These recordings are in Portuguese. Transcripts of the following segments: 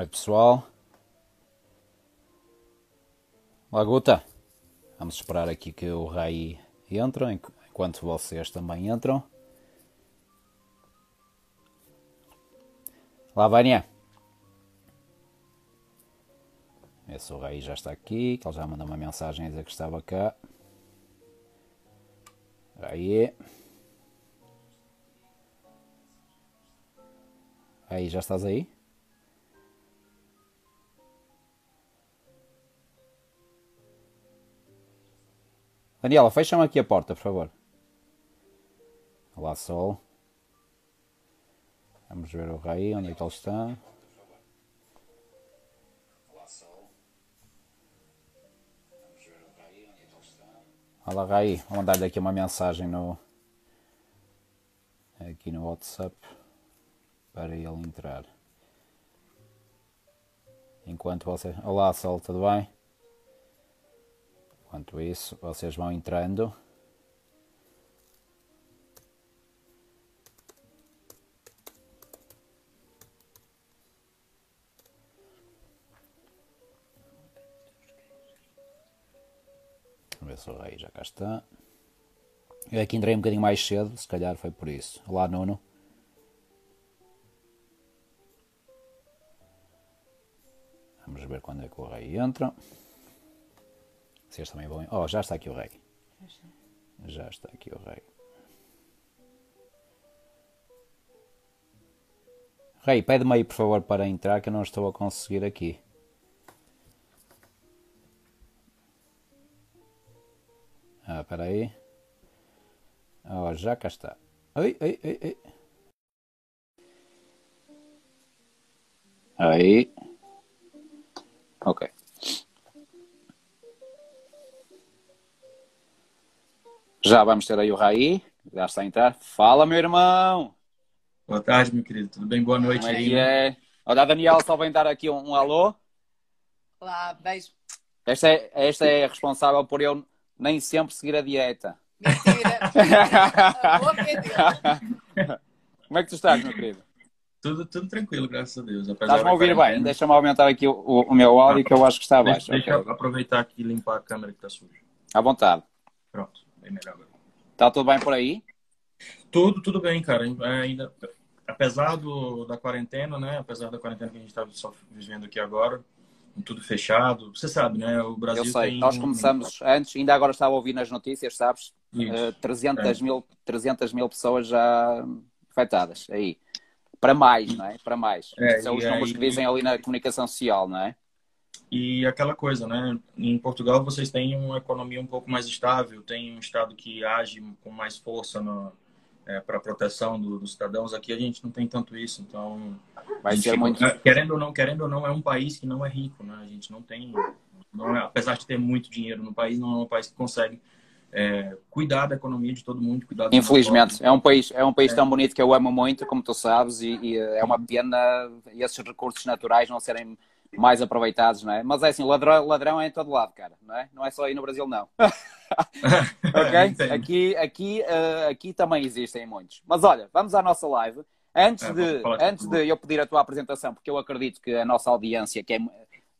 Noite, pessoal. Laguta, vamos esperar aqui que o Rai entre, enquanto vocês também entram. Lá, Vânia. Esse o Rai já está aqui, que ele já mandou uma mensagem a dizer que estava cá. Aí. Aí, já estás aí? Daniela, fecha-me aqui a porta, por favor. Olá, Sol. Vamos ver o rei, onde é que ele está. Olá, Rai. Vou mandar-lhe aqui uma mensagem no aqui no WhatsApp para ele entrar. Enquanto você. Olá, Sol, tudo bem? Enquanto isso, vocês vão entrando. Vamos ver se o rei já cá está. Eu aqui entrei um bocadinho mais cedo, se calhar foi por isso. Olá, Nuno. Vamos ver quando é que o rei entra. Vocês também vão. Oh, já está aqui o rei. Já está aqui o rei. Rei, pede-me aí por favor para entrar que eu não estou a conseguir aqui. Ah, espera aí. Oh, já cá está. Oi, oi, oi, oi. Aí. Ok. Já vamos ter aí o Raí. Já está a entrar. Fala, meu irmão! Boa tarde, meu querido. Tudo bem? Boa noite Como é aí. que é? Olha, a Daniela só vem dar aqui um, um alô. Olá, beijo. Esta é, esta é responsável por eu nem sempre seguir a dieta. Mentira. Como é que tu estás, meu querido? Tudo, tudo tranquilo, graças a Deus. Estás-me a ouvir bem? Deixa-me aumentar aqui o, o- meu áudio que eu acho que está Deixa, baixo. deixa Ok. eu aproveitar aqui e limpar a câmera que está suja. À vontade. Pronto, bem melhor agora. Está tudo bem por aí? Tudo, tudo bem, cara. É, Ainda, apesar do, da quarentena, né? Apesar da quarentena que a gente está só vivendo aqui agora, tudo fechado. Você sabe, né? O Brasil Eu sei. tem... Nós começamos antes, ainda agora estava a ouvir nas notícias, sabes? Isso. Eh, 300, É. mil, 300 mil pessoas já afetadas aí. Para mais, não é? Para mais. É, São os números aí- que dizem ali na comunicação social, não é? E aquela coisa, né? Em Portugal vocês têm uma economia um pouco mais estável, tem um Estado que age com mais força para a proteção do- dos cidadãos. Aqui a gente não tem tanto isso, então fica- muito. é, querendo ou não, querendo ou não, é um país que não é rico, né? A gente não tem, não é, apesar de ter muito dinheiro no país, não é um país que consegue é, cuidar da economia de todo mundo, cuidar Infelizmente, é um país, é um país É. tão bonito que eu amo muito, como tu sabes, e, e é uma pena esses recursos naturais não serem mais aproveitados, não é? Mas é assim, ladrão, ladrão é em todo lado, cara, não é? Não é só aí no Brasil, não. ok? Aqui, aqui, eh, aqui também existem muitos. Mas olha, vamos à nossa live. Antes, É, de, antes de eu pedir a tua apresentação, porque eu acredito que a nossa audiência, que é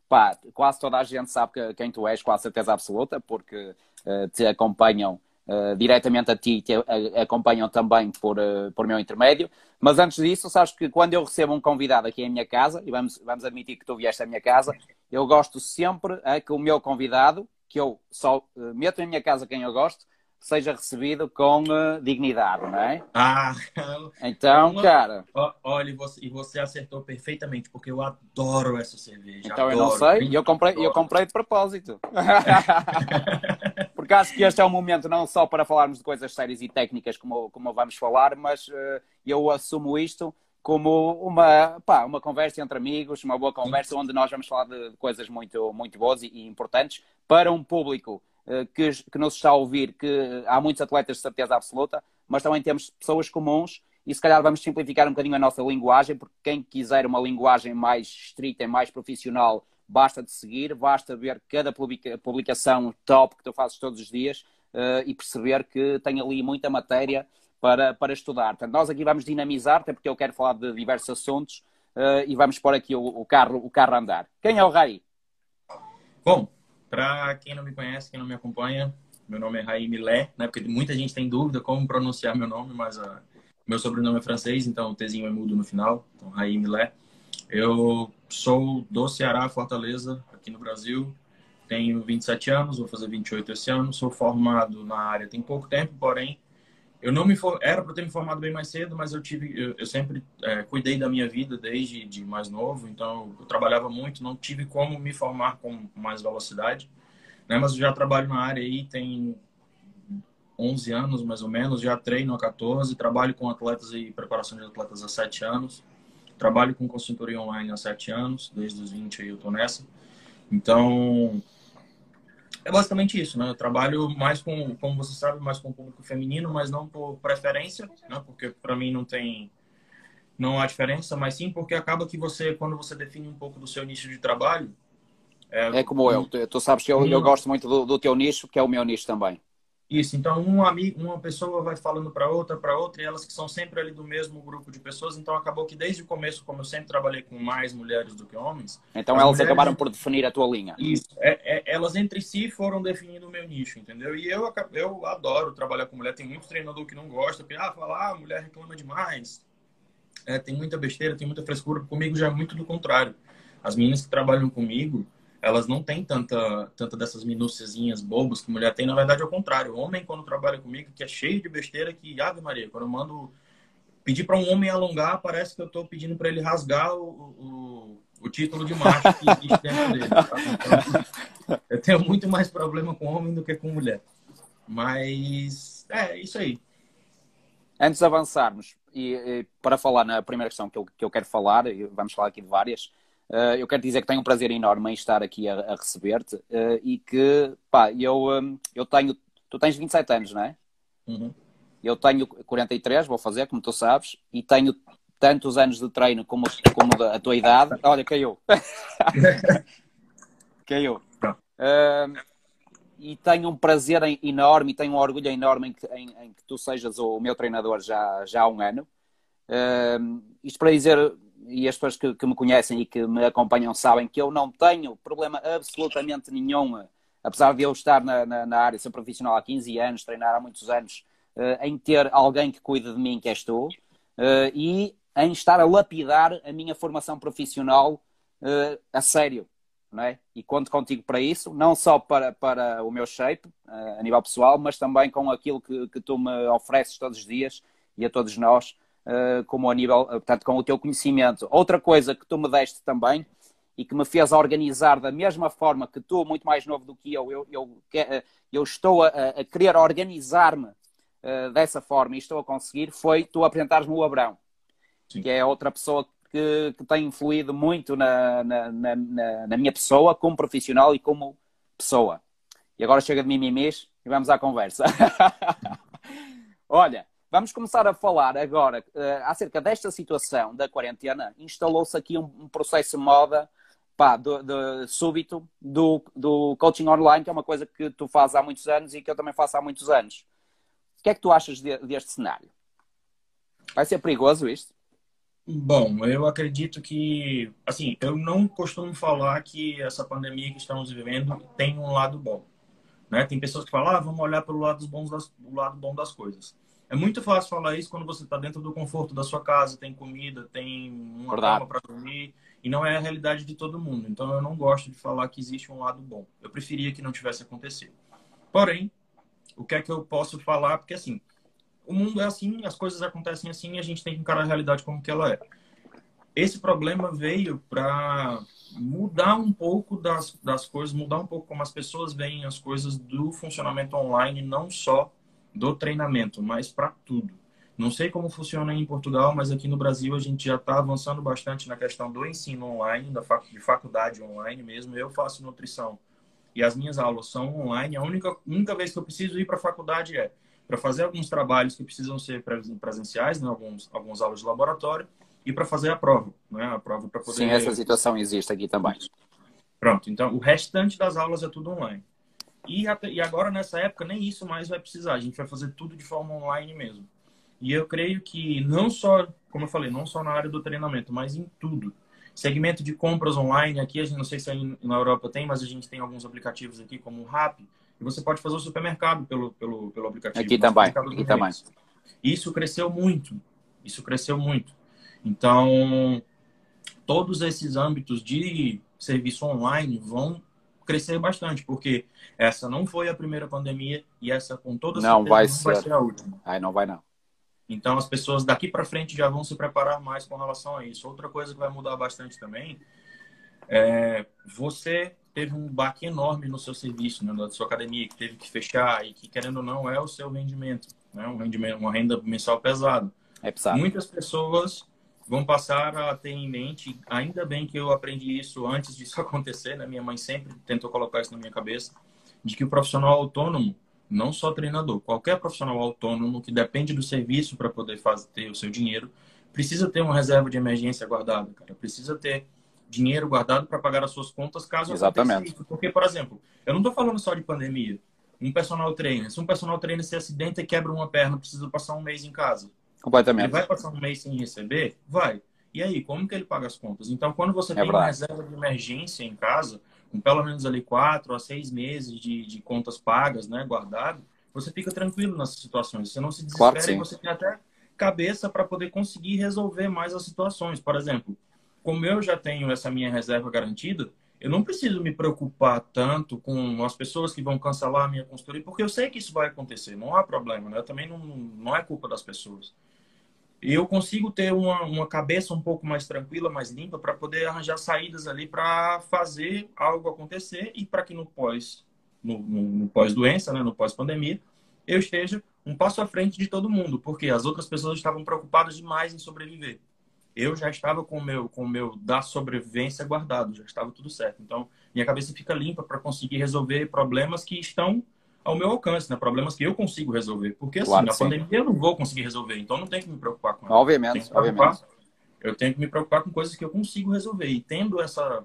pá, quase toda a gente sabe que- quem tu és, com a certeza absoluta, porque eh, te acompanham eh, diretamente a ti e te a- acompanham também por, eh, por meu intermédio. Mas antes disso, sabes que quando eu recebo um convidado aqui em minha casa, e vamos, vamos admitir que tu vieste à minha casa, eu gosto sempre eh, que o meu convidado, que eu só eh, meto em minha casa quem eu gosto, seja recebido com eh, dignidade, não é? Ah, Então, Uma- cara, olha, e você, você acertou perfeitamente, porque eu adoro essa cerveja. então eu não adoro, sei, e eu comprei, eu adoro. comprei de propósito. Porque acho que este é um momento não só para falarmos de coisas sérias e técnicas como, como vamos falar, mas eh, eu assumo isto como uma, pá, uma conversa entre amigos, uma boa conversa onde nós vamos falar de, coisas muito, muito boas e, e importantes para um público eh, que, que nos está a ouvir, que há muitos atletas de certeza absoluta, mas também temos pessoas comuns e se calhar vamos simplificar um bocadinho a nossa linguagem, porque quem quiser uma linguagem mais estrita e mais profissional, basta de seguir, basta ver cada publica- publicação top que tu fazes todos os dias eh, e perceber que tem ali muita matéria para, para estudar. Portanto, nós aqui vamos dinamizar, até porque eu quero falar de diversos assuntos, uh, e vamos pôr aqui o, o, carro, o carro a andar. Quem é o Rai? Bom, para quem não me conhece, quem não me acompanha, meu nome é Raí Milé, né? Porque muita gente tem dúvida como pronunciar meu nome, mas uh, meu sobrenome é francês, então o Tzinho é mudo no final, então Raí Milé. Eu sou do Ceará, Fortaleza, aqui no Brasil. Tenho 27 anos, vou fazer 28 esse ano. Sou formado na área tem pouco tempo, porém eu não me for... era para ter me formado bem mais cedo, mas eu tive eu, eu sempre é, cuidei da minha vida desde de mais novo, então eu trabalhava muito, não tive como me formar com mais velocidade, né? Mas eu já trabalho na área aí tem 11 anos mais ou menos, já treino há 14, trabalho com atletas e preparação de atletas há 7 anos. Trabalho com consultoria online há sete anos, desde os 20 aí eu tô nessa. Então, é basicamente isso, né? Eu trabalho mais com, como você sabe, mais com o público feminino, mas não por preferência, né? Porque para mim não tem não há diferença, mas sim porque acaba que você, quando você define um pouco do seu nicho de trabalho... É, é como eu. Tu sabes que eu, eu gosto muito do, do teu nicho, que é o meu nicho também. Isso, então um amigo, uma pessoa vai falando para outra, para outra, e elas que são sempre ali do mesmo grupo de pessoas, então acabou que desde o começo, como eu sempre trabalhei com mais mulheres do que homens. Então elas mulheres, acabaram por definir a tua linha. Isso, é, é, elas entre si foram definindo o meu nicho, entendeu? E eu, eu adoro trabalhar com mulher, tem muito treinador que não gosta, que ah, fala, ah, mulher reclama demais, é, tem muita besteira, tem muita frescura, comigo já é muito do contrário. As meninas que trabalham comigo, elas não têm tanta, tanta dessas minúciazinhas bobas que mulher tem. Na verdade, é o contrário. O homem, quando trabalha comigo, que é cheio de besteira, que, Ave Maria, quando eu mando pedir para um homem alongar, parece que eu estou pedindo para ele rasgar o, o, o, título de macho que existe dentro dele. Tá? Então, eu tenho muito mais problema com homem do que com mulher. Mas é isso aí. Antes de avançarmos, e, e para falar na primeira questão que eu, que eu quero falar, vamos falar aqui de várias, Uh, eu quero dizer que tenho um prazer enorme em estar aqui a, a receber-te uh, e que, pá, eu, um, eu tenho. Tu tens 27 anos, não é? Uhum. Eu tenho 43, vou fazer, como tu sabes, e tenho tantos anos de treino como, como a tua idade. Olha, caiu. caiu. Uh, e tenho um prazer enorme e tenho um orgulho enorme em que, em, em que tu sejas o meu treinador já, já há um ano. Uh, isto para dizer e as pessoas que, que, me conhecem e que me acompanham sabem que eu não tenho problema absolutamente nenhum, apesar de eu estar na, na, na área, ser profissional há 15 anos, treinar há muitos anos, uh, em ter alguém que cuide de mim, que és tu, uh, e em estar a lapidar a minha formação profissional uh, a sério. Não é? E conto contigo para isso, não só para, para o meu shape, a nível pessoal, mas também com aquilo que, que tu me ofereces todos os dias e a todos nós como a nível, uh, portanto, com o teu conhecimento. Outra coisa que tu me deste também e que me fez organizar da mesma forma que tu, muito mais novo do que eu, eu, eu, eh, eu estou a, a querer organizar-me uh, dessa forma e estou a conseguir, foi tu apresentares-me o Abrão, Sim. que é outra pessoa que, que tem influído muito na, na, na, na, minha pessoa, como profissional e como pessoa. E agora chega de mimimis e vamos à conversa. Olha, Vamos começar a falar agora uh, acerca desta situação da quarentena. Instalou-se aqui um, um, processo moda pá, de, súbito do, do coaching online, que é uma coisa que tu fazes há muitos anos e que eu também faço há muitos anos. O que é que tu achas de, deste cenário? Vai ser perigoso isto? Bom, eu acredito que, assim, eu não costumo falar que essa pandemia que estamos vivendo tem um lado bom. Né? Tem pessoas que falam, ah, vamos olhar pelo lado, bons das, lado bom das coisas. É muito fácil falar isso quando você está dentro do conforto da sua casa, tem comida, tem uma cama para dormir, e não é a realidade de todo mundo. Então eu não gosto de falar que existe um lado bom. Eu preferia que não tivesse acontecido. Porém, o que é que eu posso falar? Porque assim, o mundo é assim, as coisas acontecem assim, e a gente tem que encarar a realidade como que ela é. Esse problema veio para mudar um pouco das, das coisas, mudar um pouco como as pessoas veem as coisas do funcionamento online, não só do treinamento, mas para tudo. Não sei como funciona em Portugal, mas aqui no Brasil a gente já está avançando bastante na questão do ensino online, da fac, de faculdade online mesmo. Eu faço nutrição e as minhas aulas são online. A única, única vez que eu preciso ir para a faculdade é para fazer alguns trabalhos que precisam ser presenciais, né? alguns, alguns aulas de laboratório, e para fazer a prova. Né? A prova para poder. Sim, essa situação existe aqui também. Pronto, então o restante das aulas é tudo online. E, e agora, nessa época, nem isso mais vai precisar. A gente vai fazer tudo de forma online mesmo. E eu creio que não só, como eu falei, não só na área do treinamento, mas em tudo. Segmento de compras online, aqui a gente não sei se aí na Europa tem, mas a gente tem alguns aplicativos aqui como o Rap, e você pode fazer o supermercado pelo, pelo, pelo aplicativo. Aqui também, aqui também. Isso cresceu muito, isso cresceu muito. Então, todos esses âmbitos de serviço online vão crescer bastante, porque essa não foi a primeira pandemia e essa com toda não vai não ser. vai ser a última. Aí não vai não. Então as pessoas daqui para frente já vão se preparar mais com relação a isso. Outra coisa que vai mudar bastante também é você teve um baque enorme no seu serviço, né, na sua academia, que teve que fechar e que querendo ou não é o seu rendimento, né, um rendimento, uma renda mensal pesado. É pesado. Muitas pessoas vão passar a ter em mente, ainda bem que eu aprendi isso antes disso acontecer, né? Minha mãe sempre tentou colocar isso na minha cabeça, de que o profissional autônomo, não só treinador, qualquer profissional autônomo que depende do serviço para poder fazer ter o seu dinheiro, precisa ter uma reserva de emergência guardada, cara. Precisa ter dinheiro guardado para pagar as suas contas caso Exatamente. aconteça isso. Porque, por exemplo, eu não estou falando só de pandemia. Um personal trainer, se um personal trainer se acidenta e quebra uma perna, precisa passar um mês em casa. Completamente. Ele vai passar um mês sem receber? Vai. E aí, como que ele paga as contas? Então, quando você É tem uma verdade. reserva de emergência em casa, com pelo menos ali quatro a seis meses de, de contas pagas, né, guardado, você fica tranquilo nessas situações. Você não se Claro desespera que e você tem até cabeça para poder conseguir resolver mais as situações. Por exemplo, como eu já tenho essa minha reserva garantida, eu não preciso me preocupar tanto com as pessoas que vão cancelar a minha consultoria, porque eu sei que isso vai acontecer, não há problema, né? Também não, não é culpa das pessoas. E eu consigo ter uma, uma cabeça um pouco mais tranquila, mais limpa, para poder arranjar saídas ali para fazer algo acontecer e para que no pós, no, no, no pós-doença, né, no pós-pandemia, eu esteja um passo à frente de todo mundo, porque as outras pessoas estavam preocupadas demais em sobreviver. Eu já estava com o meu, com o meu da sobrevivência guardado, já estava tudo certo. Então, minha cabeça fica limpa para conseguir resolver problemas que estão ao meu alcance, né? Problemas que eu consigo resolver. Porque assim, Claro que na sim. pandemia eu não vou conseguir resolver, então não tenho que me preocupar com ela. Obviamente, obviamente. Eu tenho que me preocupar com coisas que eu consigo resolver. E tendo essa,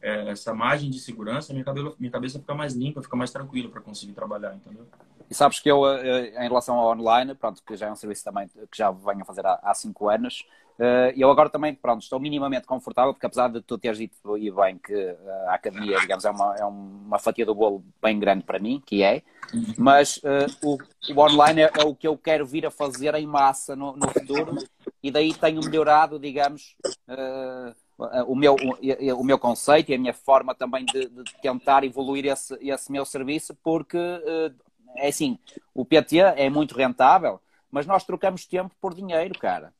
é, essa margem de segurança, minha cabeça, minha cabeça fica mais limpa, fica mais tranquila para conseguir trabalhar, entendeu? E sabes que eu, eh, em relação ao online, pronto, que já é um serviço também que já venho a fazer há, há cinco anos, eh, eu agora também, pronto, estou minimamente confortável, porque apesar de tu teres dito e bem que eh, a academia, digamos, é uma, é uma fatia do bolo bem grande para mim, que é, mas eh, o, o online é, é o que eu quero vir a fazer em massa no, no futuro, e daí tenho melhorado, digamos, eh, o meu, o, o meu conceito e a minha forma também de, de tentar evoluir esse, esse meu serviço, porque é assim, o PT é muito rentável, mas nós trocamos tempo por dinheiro, cara.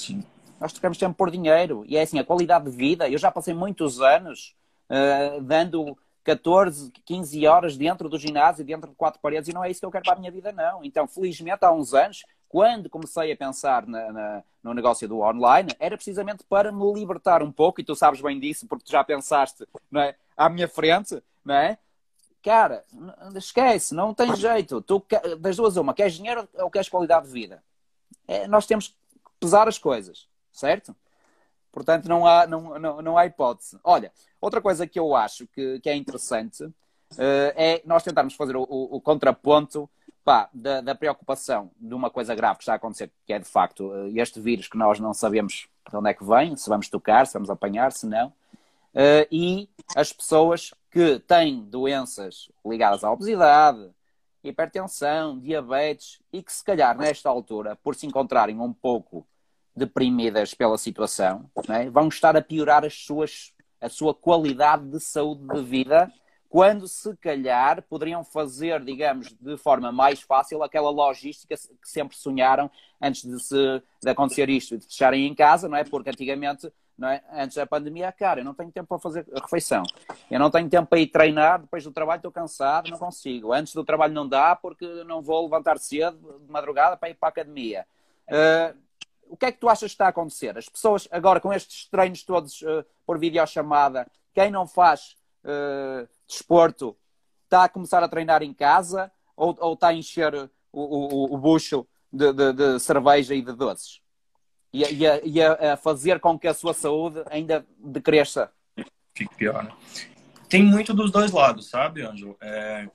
Sim. Nós trocamos tempo por dinheiro. E é assim, a qualidade de vida, eu já passei muitos anos eh, dando 14, 15 horas dentro do ginásio, dentro de quatro paredes, e não é isso que eu quero para a minha vida, não. Então, felizmente, há uns anos, quando comecei a pensar na- na- no negócio do online, era precisamente para me libertar um pouco, e tu sabes bem disso, porque tu já pensaste não é, à minha frente, não é? Cara, esquece, não tem jeito. Tu, das duas, uma, queres dinheiro ou queres qualidade de vida? É, nós temos pesar as coisas, certo? Portanto, não há, não, não, não há hipótese. Olha, outra coisa que eu acho que, que é interessante eh, é nós tentarmos fazer o, o- o contraponto pá, da, da preocupação de uma coisa grave que está a acontecer, que é de facto eh, este vírus que nós não sabemos de onde é que vem, se vamos tocar, se vamos apanhar, se não. Eh, e as pessoas que têm doenças ligadas à obesidade, hipertensão, diabetes e que se calhar nesta altura, por se encontrarem um pouco deprimidas pela situação, é? vão estar a piorar as suas, a sua qualidade de saúde de vida, quando se calhar poderiam fazer, digamos, de forma mais fácil aquela logística que sempre sonharam antes de, se, de acontecer isto, de fecharem em casa, não é? Porque antigamente, é? antes da pandemia, cara, eu não tenho tempo para fazer a refeição, eu não tenho tempo para ir treinar, depois do trabalho estou cansado, não consigo. Antes do trabalho não dá porque não vou levantar cedo, de madrugada, para ir para a academia. Uh, o que é que tu achas que está a acontecer? As pessoas, agora com estes treinos todos uh, por videochamada, quem não faz uh, desporto está a começar a treinar em casa ou, ou está a encher o, o, o bucho de, de, de, cerveja e de doces? E, a, e, a, e a, fazer com que a sua saúde ainda decresça? Fique pior, né? Tem muito dos dois lados, sabe, Ângelo? É,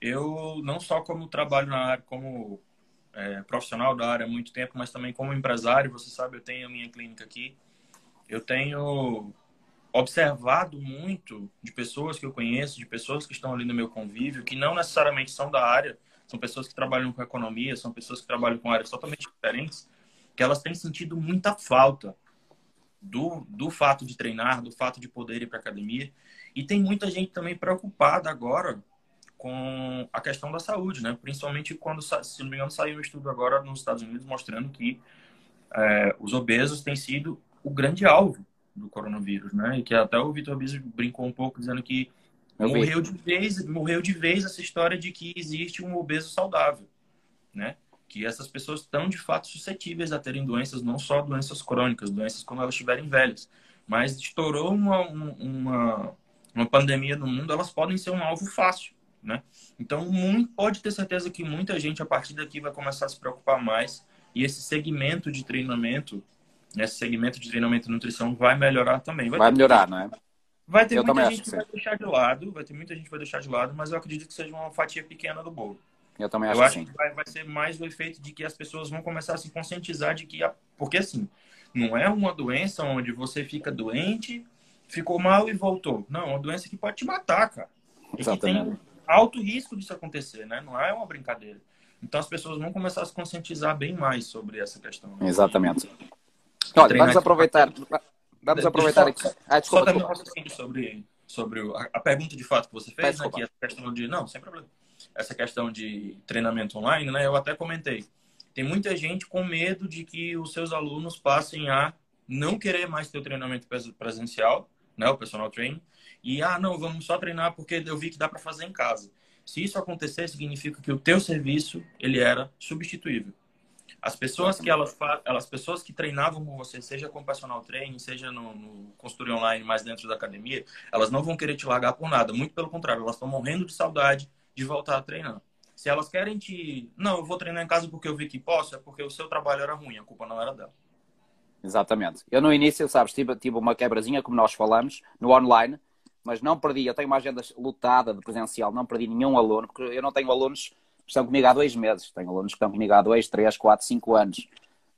eu não só como trabalho na área, como é, profissional da área há muito tempo, mas também como empresário, você sabe, eu tenho a minha clínica aqui. Eu tenho observado muito de pessoas que eu conheço, de pessoas que estão ali no meu convívio, que não necessariamente são da área, são pessoas que trabalham com economia, são pessoas que trabalham com áreas totalmente diferentes, que elas têm sentido muita falta do, do fato de treinar, do fato de poder ir para academia. E tem muita gente também preocupada agora com a questão da saúde, né? Principalmente quando, se não me engano, saiu um estudo agora nos Estados Unidos mostrando que é, os obesos têm sido o grande alvo do coronavírus, né? E que até o Vitor Bis brincou um pouco dizendo que morreu de vez, morreu de vez essa história de que existe um obeso saudável, né? Que essas pessoas estão de fato suscetíveis a terem doenças, não só doenças crônicas, doenças quando elas estiverem velhas, mas estourou uma, uma, uma pandemia no mundo, elas podem ser um alvo fácil, né? Então, muito, pode ter certeza que muita gente a partir daqui vai começar a se preocupar mais e esse segmento de treinamento esse segmento de treinamento e nutrição vai melhorar também. Vai, vai melhorar, não é? Vai ter eu muita gente que, vai deixar de lado, vai ter muita gente que vai deixar de lado, mas eu acredito que seja uma fatia pequena do bolo. Eu também acho, eu acho que vai, vai, ser mais o efeito de que as pessoas vão começar a se conscientizar de que, a... porque assim, não é uma doença onde você fica doente, ficou mal e voltou. Não, é uma doença que pode te matar, cara. E que tem alto risco disso acontecer, né? Não é uma brincadeira. Então as pessoas vão começar a se conscientizar bem mais sobre essa questão. Né? Exatamente. Olha, vamos aproveitar. Vamos aproveitar aqui. Ah, desculpa, só também um sobre, sobre a, pergunta de fato que você fez, né, que é a questão de. Não, sem problema. Essa questão de treinamento online, né? Eu até comentei. Tem muita gente com medo de que os seus alunos passem a não querer mais ter o treinamento presencial, né? O personal training. E, ah, não, vamos só treinar porque eu vi que dá para fazer em casa. Se isso acontecer, significa que o teu serviço, ele era substituível. As pessoas que elas, elas pessoas que treinavam com você, seja com personal training, seja no, no consultoria online, mais dentro da academia, elas não vão querer te largar por nada. Muito pelo contrário, elas estão morrendo de saudade de voltar a treinar. Se elas querem te, não, eu vou treinar em casa porque eu vi que posso, é porque o seu trabalho era ruim, a culpa não era dela. Exatamente. Eu no início, sabes, tive, tive uma quebrazinha, como nós falamos, no online, mas não perdi. Eu tenho uma agenda lutada de presencial, não perdi nenhum aluno, porque eu não tenho alunos estão comigo há dois meses. Tenho alunos que estão comigo há dois, três, quatro, cinco anos.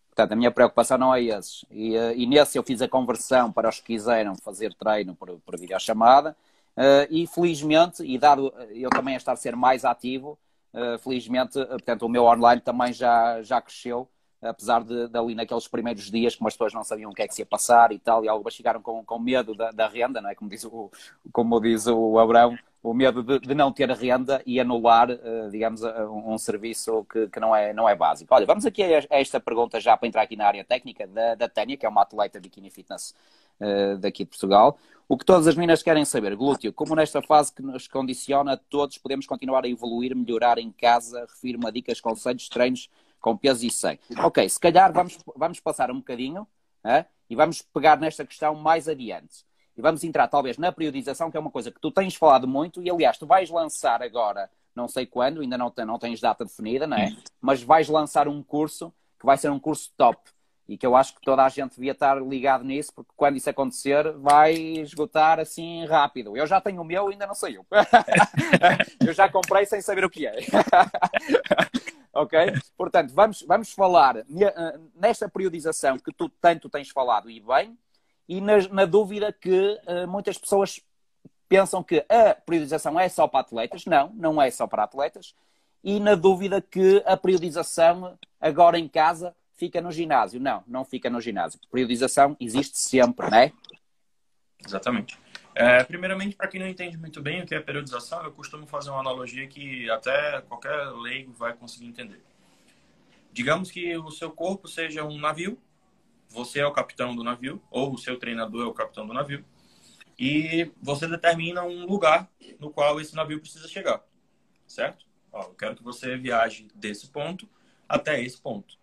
Portanto, a minha preocupação não é esses. E, eh, e nesse eu fiz a conversão para os que quiseram fazer treino por, por videochamada. Uh, e felizmente, e dado eu também a estar a ser mais ativo, uh, felizmente, portanto, o meu online também já, já cresceu, apesar de, de, ali naqueles primeiros dias, como as pessoas não sabiam o que é que se ia passar e tal, e algumas ficaram com, com medo da, da renda, não é? Como diz o, como diz o Abrão, o medo de, de, não ter renda e anular, uh, digamos, um, um, serviço que, que, não, é, não é básico. Olha, vamos aqui a, esta pergunta já para entrar aqui na área técnica da, da Tânia, que é uma atleta de bikini fitness uh, daqui de Portugal. O que todas as meninas querem saber, glúteo, como nesta fase que nos condiciona, todos podemos continuar a evoluir, melhorar em casa, refiro-me a dicas, conselhos, treinos com peso e 100. Ok, se calhar vamos, vamos passar um bocadinho e vamos pegar nesta questão mais adiante. E vamos entrar talvez na periodização, que é uma coisa que tu tens falado muito, e aliás, tu vais lançar agora, não sei quando, ainda não, não tens data definida, não é? Mas vais lançar um curso que vai ser um curso top. E que eu acho que toda a gente devia estar ligado nisso, porque quando isso acontecer, vai esgotar assim rápido. Eu já tenho o meu, ainda não saiu. eu já comprei sem saber o que é. ok? Portanto, vamos, vamos falar eh, nesta periodização que tu tanto tens falado e bem, e na, na dúvida que uh, muitas pessoas pensam que a periodização é só para atletas. Não, não é só para atletas. E na dúvida que a periodização agora em casa fica no ginásio. Não, não fica no ginásio. Periodização existe sempre, não é? Exatamente. É, primeiramente, para quem não entende muito bem o que é periodização, eu costumo fazer uma analogia que até qualquer leigo vai conseguir entender. Digamos que o seu corpo seja um navio você é o capitão do navio, ou o seu treinador é o capitão do navio, e você determina um lugar no qual esse navio precisa chegar, certo? Ó, eu quero que você viaje desse ponto até esse ponto.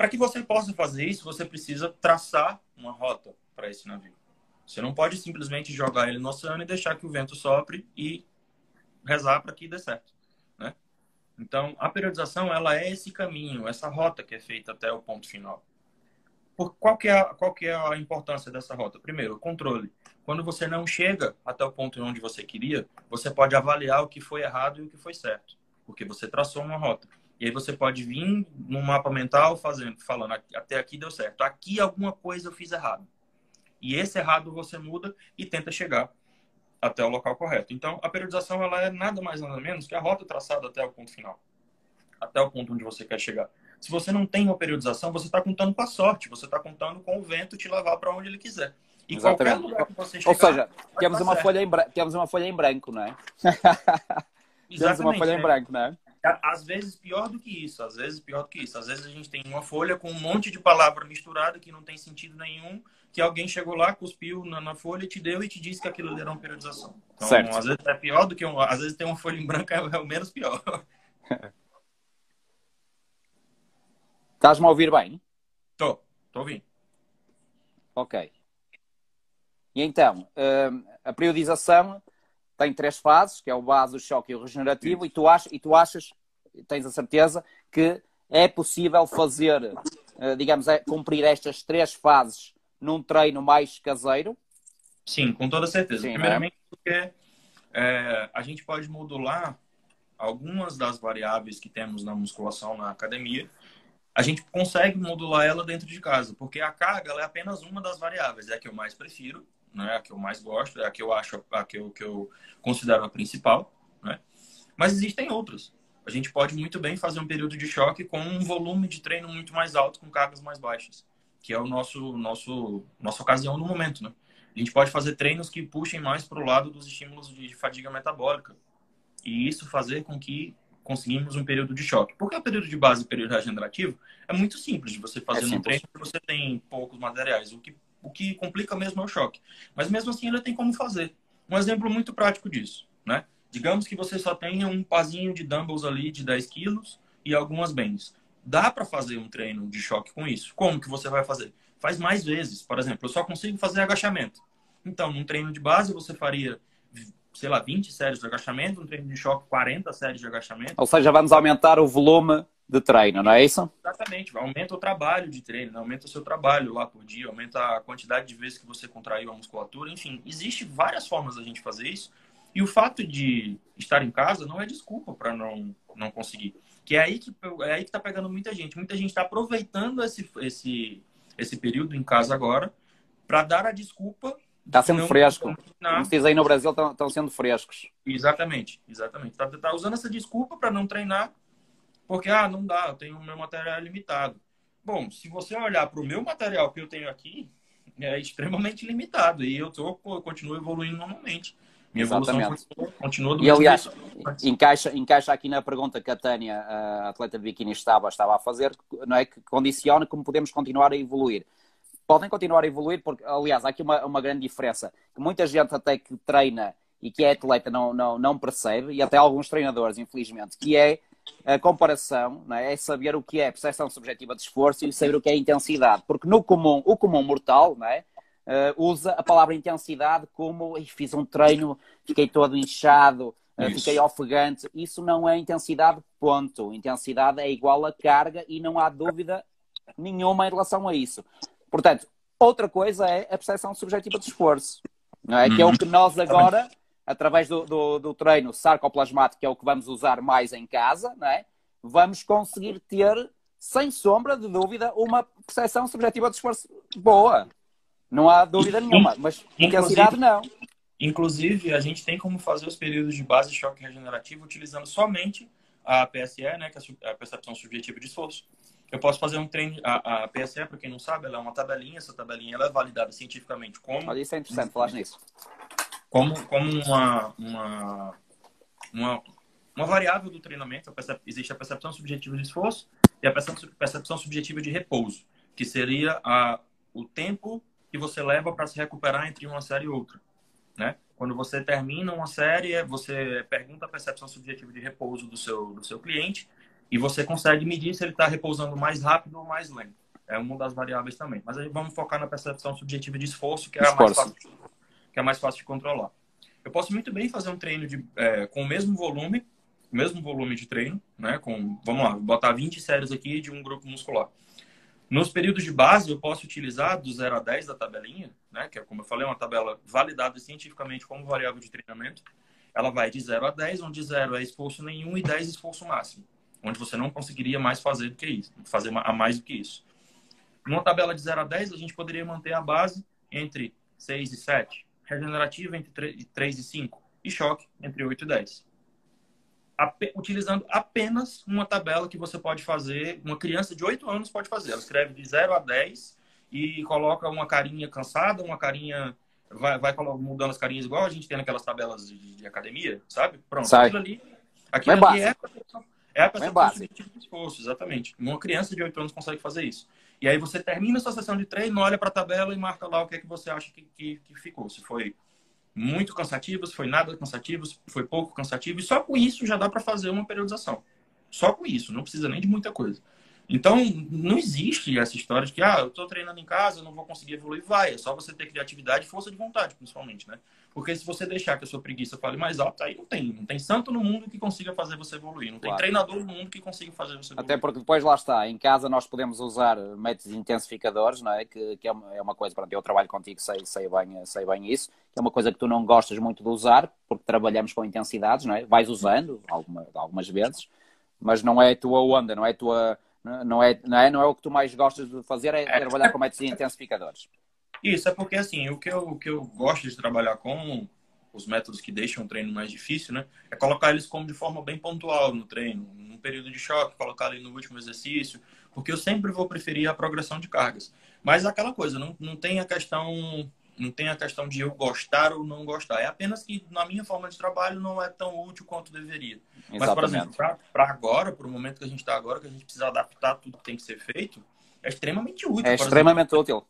Para que você possa fazer isso, você precisa traçar uma rota para esse navio. Você não pode simplesmente jogar ele no oceano e deixar que o vento sopre e rezar para que dê certo, né? Então, a periodização ela é esse caminho, essa rota que é feita até o ponto final. Por, qual, que é, qual que é a importância dessa rota? Primeiro, o controle. Quando você não chega até o ponto onde você queria, você pode avaliar o que foi errado e o que foi certo, porque você traçou uma rota. E aí você pode vir no mapa mental fazendo, falando, até aqui deu certo. Aqui alguma coisa eu fiz errado. E esse errado você muda e tenta chegar até o local correto. Então, a periodização ela é nada mais nada menos que a rota traçada até o ponto final. Até o ponto onde você quer chegar. Se você não tem uma periodização, você está contando com a sorte, você está contando com o vento te levar para onde ele quiser. E Exatamente. qualquer lugar que você chegar, Ou seja, temos uma, folha em temos uma folha em branco, não é? temos uma folha em branco, não é? Às vezes pior do que isso, às vezes pior do que isso. Às vezes a gente tem uma folha com um monte de palavra misturada que não tem sentido nenhum, que alguém chegou lá, cuspiu na, na folha, te deu e te disse que aquilo era uma periodização. Então, certo. às vezes é pior do que um, às vezes ter uma folha em branco é, é o menos pior. Estás-me a ouvir bem? Estou, estou ouvindo. Ok. E então, hum, a periodização tem três fases, que é o base, o choque e o regenerativo, e tu, achas, e tu achas, tens a certeza, que é possível fazer, eh, digamos, é, cumprir estas três fases num treino mais caseiro? Sim, com toda certeza. Sim, é? Primeiramente, é? porque é, a gente pode modular algumas das variáveis que temos na musculação na academia. A gente consegue modular ela dentro de casa, porque a carga é apenas uma das variáveis, é a que eu mais prefiro, né? A que eu mais gosto, é a que eu acho, a que eu, que eu considero a principal, né? Mas existem outras. A gente pode muito bem fazer um período de choque com um volume de treino muito mais alto, com cargas mais baixas, que é o nosso, nosso, nossa ocasião no momento, né? A gente pode fazer treinos que puxem mais para o lado dos estímulos de fadiga metabólica. E isso fazer com que conseguimos um período de choque. Porque o período de base e período regenerativo é muito simples de você fazer é no treino, porque você tem poucos materiais. O que o que complica mesmo é o choque. Mas mesmo assim ele tem como fazer. Um exemplo muito prático disso, né? Digamos que você só tenha um pazinho de dumbbells ali de 10 quilos e algumas bands. Dá para fazer um treino de choque com isso. Como que você vai fazer? Faz mais vezes. Por exemplo, eu só consigo fazer agachamento. Então, num treino de base, você faria, sei lá, 20 séries de agachamento, um treino de choque, 40 séries de agachamento. Ou seja, vamos aumentar o volume de treino, não é isso? Exatamente, aumenta o trabalho de treino, né? aumenta o seu trabalho lá por dia, aumenta a quantidade de vezes que você contraiu a musculatura, enfim, existe várias formas da gente fazer isso. E o fato de estar em casa não é desculpa para não não conseguir. Que é aí que é aí que tá pegando muita gente. Muita gente está aproveitando esse esse esse período em casa agora para dar a desculpa Está sendo fresco. Como se diz aí no Brasil, estão sendo frescos. Exatamente, exatamente. Está tá usando essa desculpa para não treinar porque, ah, não dá, eu tenho o meu material limitado. Bom, se você olhar para o meu material que eu tenho aqui, é extremamente limitado. E eu, tô, eu continuo evoluindo normalmente. Minha Exatamente. evolução continua, continua do E, aliás, encaixa, encaixa aqui na pergunta que a Tânia, a atleta de biquíni, estava, estava a fazer, não é? Que condiciona como podemos continuar a evoluir. Podem continuar a evoluir, porque, aliás, há aqui uma, uma grande diferença. Muita gente até que treina e que é atleta não, não, não percebe, e até alguns treinadores, infelizmente, que é a comparação é? é? saber o que é percepção subjetiva de esforço e saber o que é intensidade. Porque no comum, o comum mortal é? Uh, usa a palavra intensidade como fiz um treino, fiquei todo inchado, uh, fiquei ofegante. Isso não é intensidade, ponto. Intensidade é igual a carga e não há dúvida nenhuma em relação a isso. Portanto, outra coisa é a percepção subjetiva de esforço, não é? Uhum. que é o que nós agora através do, do, do, treino sarcoplasmático, que é o que vamos usar mais em casa, não é? vamos conseguir ter, sem sombra de dúvida, uma percepção subjetiva de esforço boa. Não há dúvida nenhuma, mas intensidade não. Inclusive, a gente tem como fazer os períodos de base de choque regenerativo utilizando somente a PSE, né, que é a percepção subjetiva de esforço. Eu posso fazer um treino, a, a PSE, para quem não sabe, ela é uma tabelinha, essa tabelinha ela é validada cientificamente como... Olha, isso é interessante falar nisso como, como uma, uma, uma, uma variável do treinamento. existe a percepção subjetiva de esforço e a percepção subjetiva de repouso, que seria a, o tempo que você leva para se recuperar entre uma série e outra. Né? Quando você termina uma série, você pergunta a percepção subjetiva de repouso do seu, do seu cliente e você consegue medir se ele está repousando mais rápido ou mais lento. É uma das variáveis também. Mas aí vamos focar na percepção subjetiva de esforço, que é esforço. a mais fácil é mais fácil de controlar. Eu posso muito bem fazer um treino de, é, com o mesmo volume, mesmo volume de treino, né? Com, vamos lá, botar 20 séries aqui de um grupo muscular. Nos períodos de base, eu posso utilizar do 0 a 10 da tabelinha, né? Que é, como eu falei, uma tabela validada cientificamente como variável de treinamento. Ela vai de 0 a 10, onde 0 é esforço nenhum e 10 esforço máximo. onde você não conseguiria mais fazer do que isso, fazer a mais do que isso. Numa tabela de 0 a 10, a gente poderia manter a base entre 6 e 7, regenerativa entre 3 e 5 e choque entre 8 e 10. Utilizando apenas uma tabela que você pode fazer, uma criança de 8 anos pode fazer. Ela escreve de 0 a 10 e coloca uma carinha cansada, uma carinha. Vai, vai mudando as carinhas igual a gente tem naquelas tabelas de, de academia, sabe? Pronto, Sai. aquilo ali. Aquilo ali é, é a percepção de esforço, exatamente. Uma criança de 8 anos consegue fazer isso. E aí você termina sua sessão de treino, olha para a tabela e marca lá o que é que você acha que, que, que, ficou. Se foi muito cansativo, se foi nada cansativo, se foi pouco cansativo. E só com isso já dá para fazer uma periodização. Só com isso, não precisa nem de muita coisa. Então, não existe essa história de que, ah, eu estou treinando em casa, eu não vou conseguir evoluir. Vai, é só você ter criatividade e força de vontade, principalmente, né? Porque se você deixar que a sua preguiça fale mais alto, aí não tem. Não tem santo no mundo que consiga fazer você evoluir. Não tem claro. treinador no mundo que consiga fazer você evoluir. Até porque depois lá está, em casa nós podemos usar métodos intensificadores, não é? Que, que é, uma, é uma coisa, pronto, eu trabalho contigo, sei, sei, bem, sei bem isso, que é uma coisa que tu não gostas muito de usar, porque trabalhamos com intensidades, não é? Vais usando alguma, algumas vezes, mas não é a tua onda, não é a tua não é, não é, não é o que tu mais gostas de fazer, é, é. trabalhar com métodos intensificadores. Isso, é porque assim, o que, eu, o que eu gosto de trabalhar com os métodos que deixam o treino mais difícil, né? É colocar eles como de forma bem pontual no treino, num período de choque, colocar ele no último exercício, porque eu sempre vou preferir a progressão de cargas. Mas aquela coisa, não, não tem a questão não tem a questão de eu gostar ou não gostar. É apenas que na minha forma de trabalho não é tão útil quanto deveria. Exatamente. Mas, por exemplo, para agora, para o momento que a gente está agora, que a gente precisa adaptar tudo que tem que ser feito, é extremamente útil. É extremamente exemplo, útil.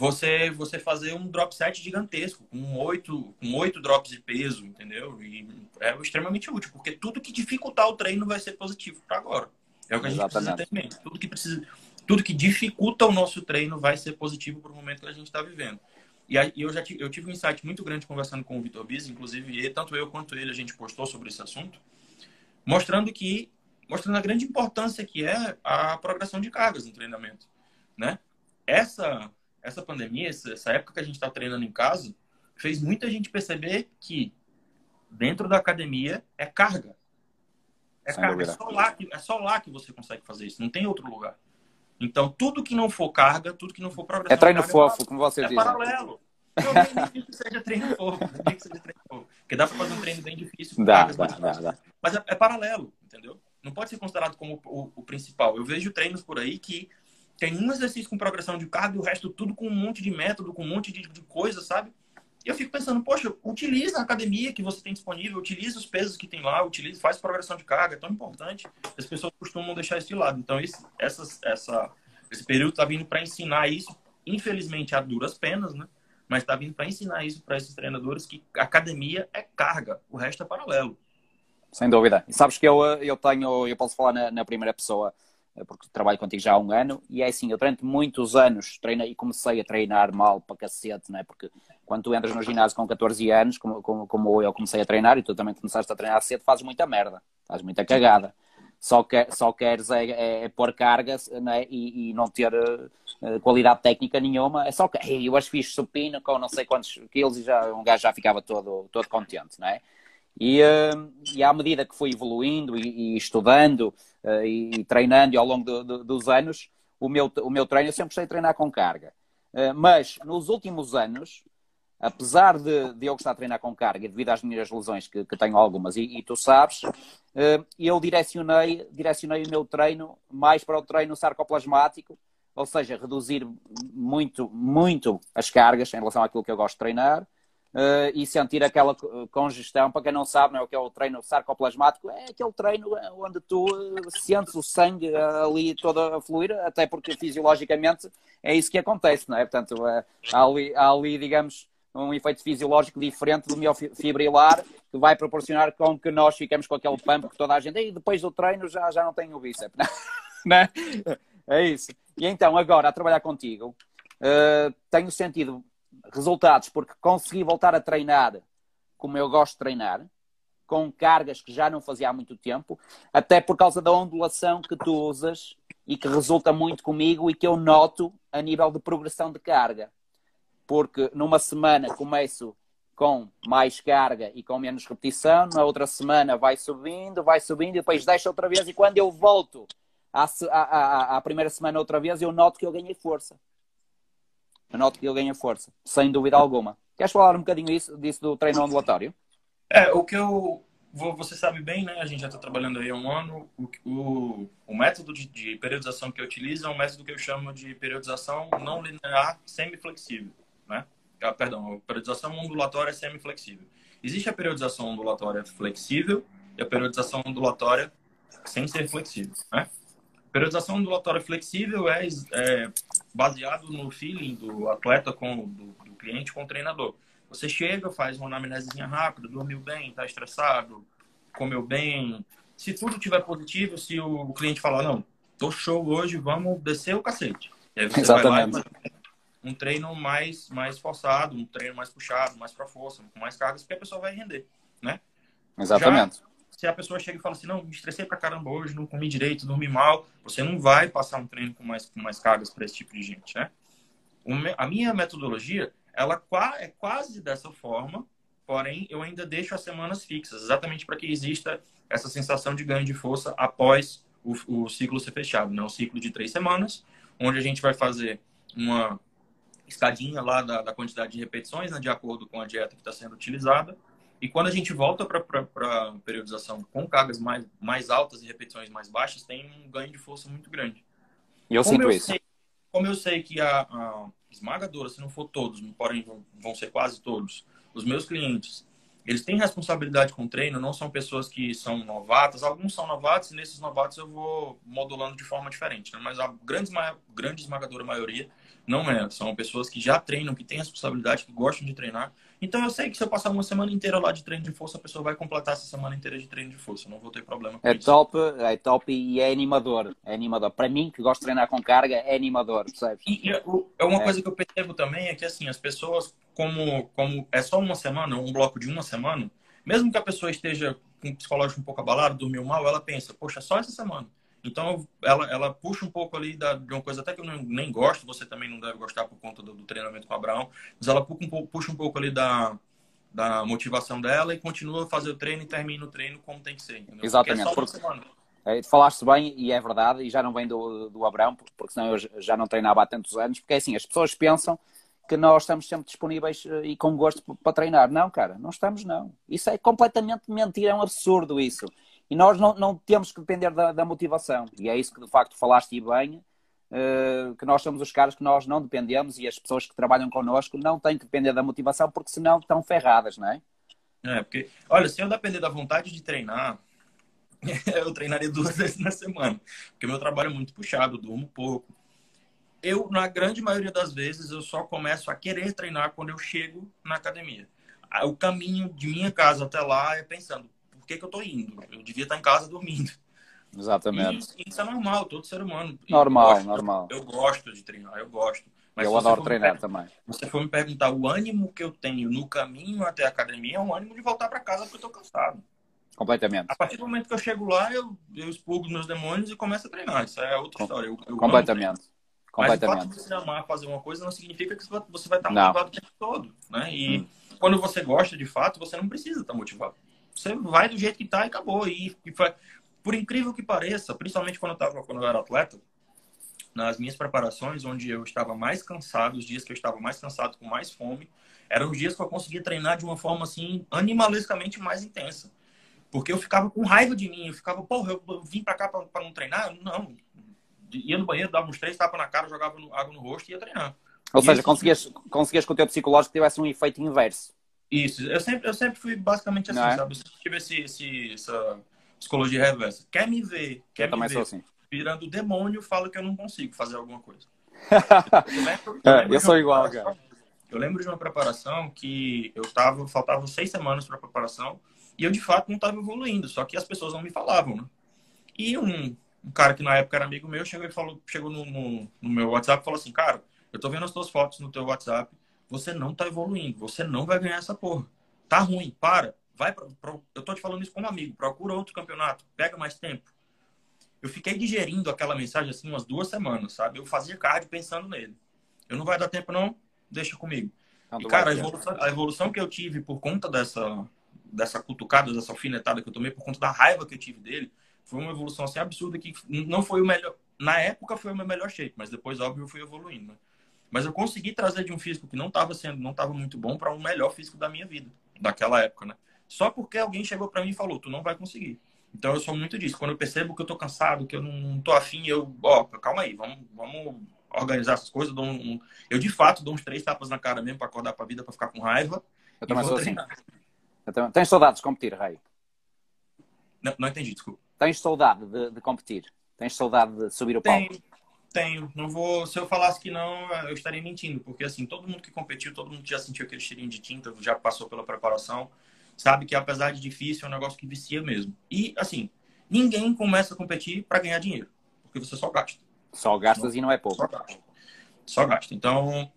Você, você fazer um drop set gigantesco, com oito, com oito drops de peso, entendeu? E é extremamente útil, porque tudo que dificultar o treino vai ser positivo para agora. É o que a gente Exatamente. precisa ter em mente. Tudo que, precisa, tudo que dificulta o nosso treino vai ser positivo para o momento que a gente está vivendo. E eu já tive, eu tive um insight muito grande conversando com o Vitor Biz, inclusive tanto eu quanto ele a gente postou sobre esse assunto, mostrando que mostrando a grande importância que é a progressão de cargas no treinamento, né? Essa essa pandemia, essa época que a gente está treinando em casa, fez muita gente perceber que dentro da academia é carga. É Sem carga. É só, lá que, é só lá que você consegue fazer isso, não tem outro lugar. Então, tudo que não for carga, tudo que não for progressão. É treino carga, fofo, como você é diz. É paralelo. Eu nem que seja treino fofo, nem que seja treino fofo. Porque dá para fazer um treino bem difícil. Dá, dá, dá, dá, Mas é, é, paralelo, entendeu? Não pode ser considerado como o, o, principal. Eu vejo treinos por aí que tem um exercício com progressão de carga e o resto tudo com um monte de método, com um monte de, de coisa, sabe? E eu fico pensando, poxa, utiliza a academia que você tem disponível, utiliza os pesos que tem lá, utiliza, faz progressão de carga, é tão importante. As pessoas costumam deixar isso de lado. Então, esse, essa, essa esse período está vindo para ensinar isso, infelizmente a duras penas, né? Mas está vindo para ensinar isso para esses treinadores que academia é carga, o resto é paralelo. Sem dúvida. E sabes que eu, eu tenho, eu posso falar na, na primeira pessoa, eh, porque trabalho contigo já há um ano, e é assim, eu durante muitos anos treinei e comecei a treinar mal para cacete, né? Porque quando tu entras no ginásio com 14 anos, como, como, como eu comecei a treinar, e tu também começaste a treinar cedo, fazes muita merda, fazes muita cagada só, quer, só queres é, é, é pôr cargas né? e, e, não ter uh, qualidade técnica nenhuma. É só que eu acho fiz supino com não sei quantos quilos e já, um gajo já ficava todo, todo contente, não é? E, uh, e à medida que fui evoluindo e, e estudando uh, e, treinando ao longo do, do, dos anos, o meu, o meu treino eu sempre gostei de treinar com carga. mas nos últimos anos, apesar de, de eu gostar de treinar com carga, devido às minhas lesões, que, que tenho algumas, e, e tu sabes, uh, eu direcionei, direcionei o meu treino mais para o treino sarcoplasmático, ou seja, reduzir muito, muito as cargas em relação àquilo que eu gosto de treinar. Uh, e sentir aquela congestão, para quem não sabe, não é o que é o treino sarcoplasmático, é aquele treino onde tu uh, sentes o sangue ali todo a fluir, até porque fisiologicamente é isso que acontece, não é? Portanto, há, ali, há ali, digamos, um efeito fisiológico diferente do miofibrilar que vai proporcionar com que nós fiquemos com aquele pump que toda a gente e depois do treino já, já não tenho o bíceps. Né? É isso. E então, agora, a trabalhar contigo, uh, tenho sentido resultados porque consegui voltar a treinar como eu gosto de treinar, com cargas que já não fazia há muito tempo, até por causa da ondulação que tu usas e que resulta muito comigo e que eu noto a nível de progressão de carga porque numa semana começo com mais carga e com menos repetição, na outra semana vai subindo, vai subindo, e depois deixa outra vez, e quando eu volto à, à, à primeira semana outra vez, eu noto que eu ganhei força. Eu noto que eu ganhei força, sem dúvida alguma. Queres falar um bocadinho disso, disso do treino ondulatório? É, o que eu. Você sabe bem, né? A gente já está trabalhando aí há um ano. O, o, o método de, de, periodização que eu utilizo é um método que eu chamo de periodização não linear semiflexível, né? Ah, perdão, a periodização ondulatória semiflexível. Existe a periodização ondulatória flexível e a periodização ondulatória sem ser flexível, né? Periodização ondulatória flexível é, é baseado no feeling do atleta com do, do cliente com o treinador. Você chega, faz uma anamnesezinha rápida, dormiu bem, está estressado, comeu bem. Se tudo tiver positivo, se o cliente falar, não, tô show hoje, vamos descer o cacete. E aí você Exatamente. vai lá um treino mais, mais forçado, um treino mais puxado, mais para força, com mais cargas, porque a pessoa vai render, né? Exatamente. Já, se a pessoa chega e fala assim, não, me estressei pra caramba hoje, não comi direito, dormi mal, você não vai passar um treino com mais, com mais cargas para esse tipo de gente, né? A minha metodologia, ela é quase dessa forma, porém eu ainda deixo as semanas fixas, exatamente para que exista essa sensação de ganho de força após o, o ciclo ser fechado, né? Um ciclo de três semanas, onde a gente vai fazer uma escadinha lá da, da quantidade de repetições, né, de acordo com a dieta que está sendo utilizada. E quando a gente volta para a periodização com cargas mais, mais altas e repetições mais baixas, tem um ganho de força muito grande. E eu como sinto eu isso. Sei, como eu sei que a, a esmagadora, se não for todos, porém vão ser quase todos, os meus clientes, eles têm responsabilidade com o treino, não são pessoas que são novatas, alguns são novatos e nesses novatos eu vou modulando de forma diferente, né? mas a grande, grande esmagadora maioria não é. São pessoas que já treinam, que têm responsabilidade, que gostam de treinar. Então eu sei que se eu passar uma semana inteira lá de treino de força, a pessoa vai completar essa semana inteira de treino de força. não vou ter problema com é isso. Top, é top e é animador. É animador. Para mim, que gosto de treinar com carga, é animador, percebes? E, é uma é. coisa que eu percebo também é que assim, as pessoas, como, como é só uma semana, um bloco de uma semana, mesmo que a pessoa esteja com o psicológico um pouco abalado, dormiu mal, ela pensa, poxa, só essa semana. Então, ela, ela puxa um pouco ali da, de uma coisa até que eu não, nem gosto, você também não deve gostar por conta do, do treinamento com o Abraão, mas ela puxa um pouco, puxa um pouco ali da, da motivação dela e continua a fazer o treino e termina o treino como tem que ser. Entendeu? Exatamente. É porque, é, falaste bem e é verdade, e já não vem do, do Abraão, porque senão eu já não treinava há tantos anos, porque é assim, as pessoas pensam que nós estamos sempre disponíveis eh, e com gosto para treinar. Não, cara, não estamos, não. Isso é completamente mentira, é um absurdo isso. E nós não, não temos que depender da, da, motivação. E é isso que de facto falaste e bem, uh, que nós somos os caras que nós não dependemos e as pessoas que trabalham connosco não têm que depender da motivação porque senão estão ferradas, não é? É, porque, olha, se eu depender da vontade de treinar, eu treinaria duas vezes na semana. Porque meu trabalho é muito puxado, durmo pouco. Eu, na grande maioria das vezes, eu só começo a querer treinar quando eu chego na academia. O caminho de minha casa até lá é pensando, que, que eu tô indo? Eu devia estar em casa dormindo. Exatamente. Isso, isso, é normal, todo ser humano. Normal, eu normal. Eu, eu, gosto de treinar, eu gosto. Mas eu adoro treinar também. Se você for me perguntar, o ânimo que eu tenho no caminho até a academia é um ânimo de voltar para casa porque eu tô cansado. Completamente. A partir do momento que eu chego lá, eu, eu expurgo meus demônios e começo a treinar. Isso é outra história. Eu, eu Completamente. Completamente. Mas o fato de você amar fazer uma coisa não significa que você vai estar motivado o tempo todo. Né? E hum. quando você gosta de fato, você não precisa estar motivado. Você vai do jeito que tá e acabou. E, e foi, por incrível que pareça, principalmente quando eu, tava, quando eu era atleta, nas minhas preparações, onde eu estava mais cansado, os dias que eu estava mais cansado, com mais fome, eram os dias que eu conseguia treinar de uma forma assim, animalescamente mais intensa. Porque eu ficava com raiva de mim, eu ficava, porra, eu vim pra cá pra, pra não treinar? Não. Ia no banheiro, dava uns três tapas na cara, jogava água no rosto e ia treinar. Ou e seja, conseguias, conseguias que o teu psicológico tivesse um efeito inverso. Isso, eu sempre, eu sempre fui basicamente assim, é? sabe? Eu sempre tive esse, esse, essa psicologia reversa. Quer me ver, quer eu me ver assim. virando demônio, fala que eu não consigo fazer alguma coisa. eu, lembro, eu, é, eu sou igual, cara. Eu lembro de uma preparação que eu tava, faltavam seis semanas para preparação e eu de fato não estava evoluindo, só que as pessoas não me falavam, né? E um, um cara que na época era amigo meu chegou e falou, chegou no, no, no meu WhatsApp e falou assim, cara, eu tô vendo as tuas fotos no teu WhatsApp você não tá evoluindo, você não vai ganhar essa porra. Tá ruim, para. Vai pra, pra, eu tô te falando isso como amigo, procura outro campeonato, pega mais tempo. Eu fiquei digerindo aquela mensagem assim umas duas semanas, sabe? Eu fazia card pensando nele. Eu não vai dar tempo não, deixa comigo. Então, E, cara, a evolução, a evolução que eu tive por conta dessa, dessa cutucada, dessa alfinetada que eu tomei, por conta da raiva que eu tive dele, foi uma evolução assim absurda que não foi o melhor. Na época foi o meu melhor shape, mas depois, óbvio, eu fui evoluindo. Né? Mas eu consegui trazer de um físico que não estava sendo, não estava muito bom para um melhor físico da minha vida, daquela época, né? Só porque alguém chegou para mim e falou, tu não vai conseguir. Então eu sou muito disso. Quando eu percebo que eu tô cansado, que eu não tô afim, eu, ó, calma aí, vamos, vamos organizar essas coisas. Dou um- eu de fato dou uns três tapas na cara mesmo para acordar pra vida, para ficar com raiva. Eu também sou assim. treinar. Eu também- Tens saudades de competir, Rei? Não, não entendi, desculpa. Tens saudade de, de competir? Tens saudade de subir o palco? Tenho, tenho. Não vou. Se eu falasse que não, eu estaria mentindo, porque assim, todo mundo que competiu, todo mundo que já sentiu aquele cheirinho de tinta, já passou pela preparação, sabe que apesar de difícil, é um negócio que vicia mesmo. E assim, ninguém começa a competir para ganhar dinheiro, porque você só gasta. Só gastas e não é pouco. Só gasta. Só gasta. Então,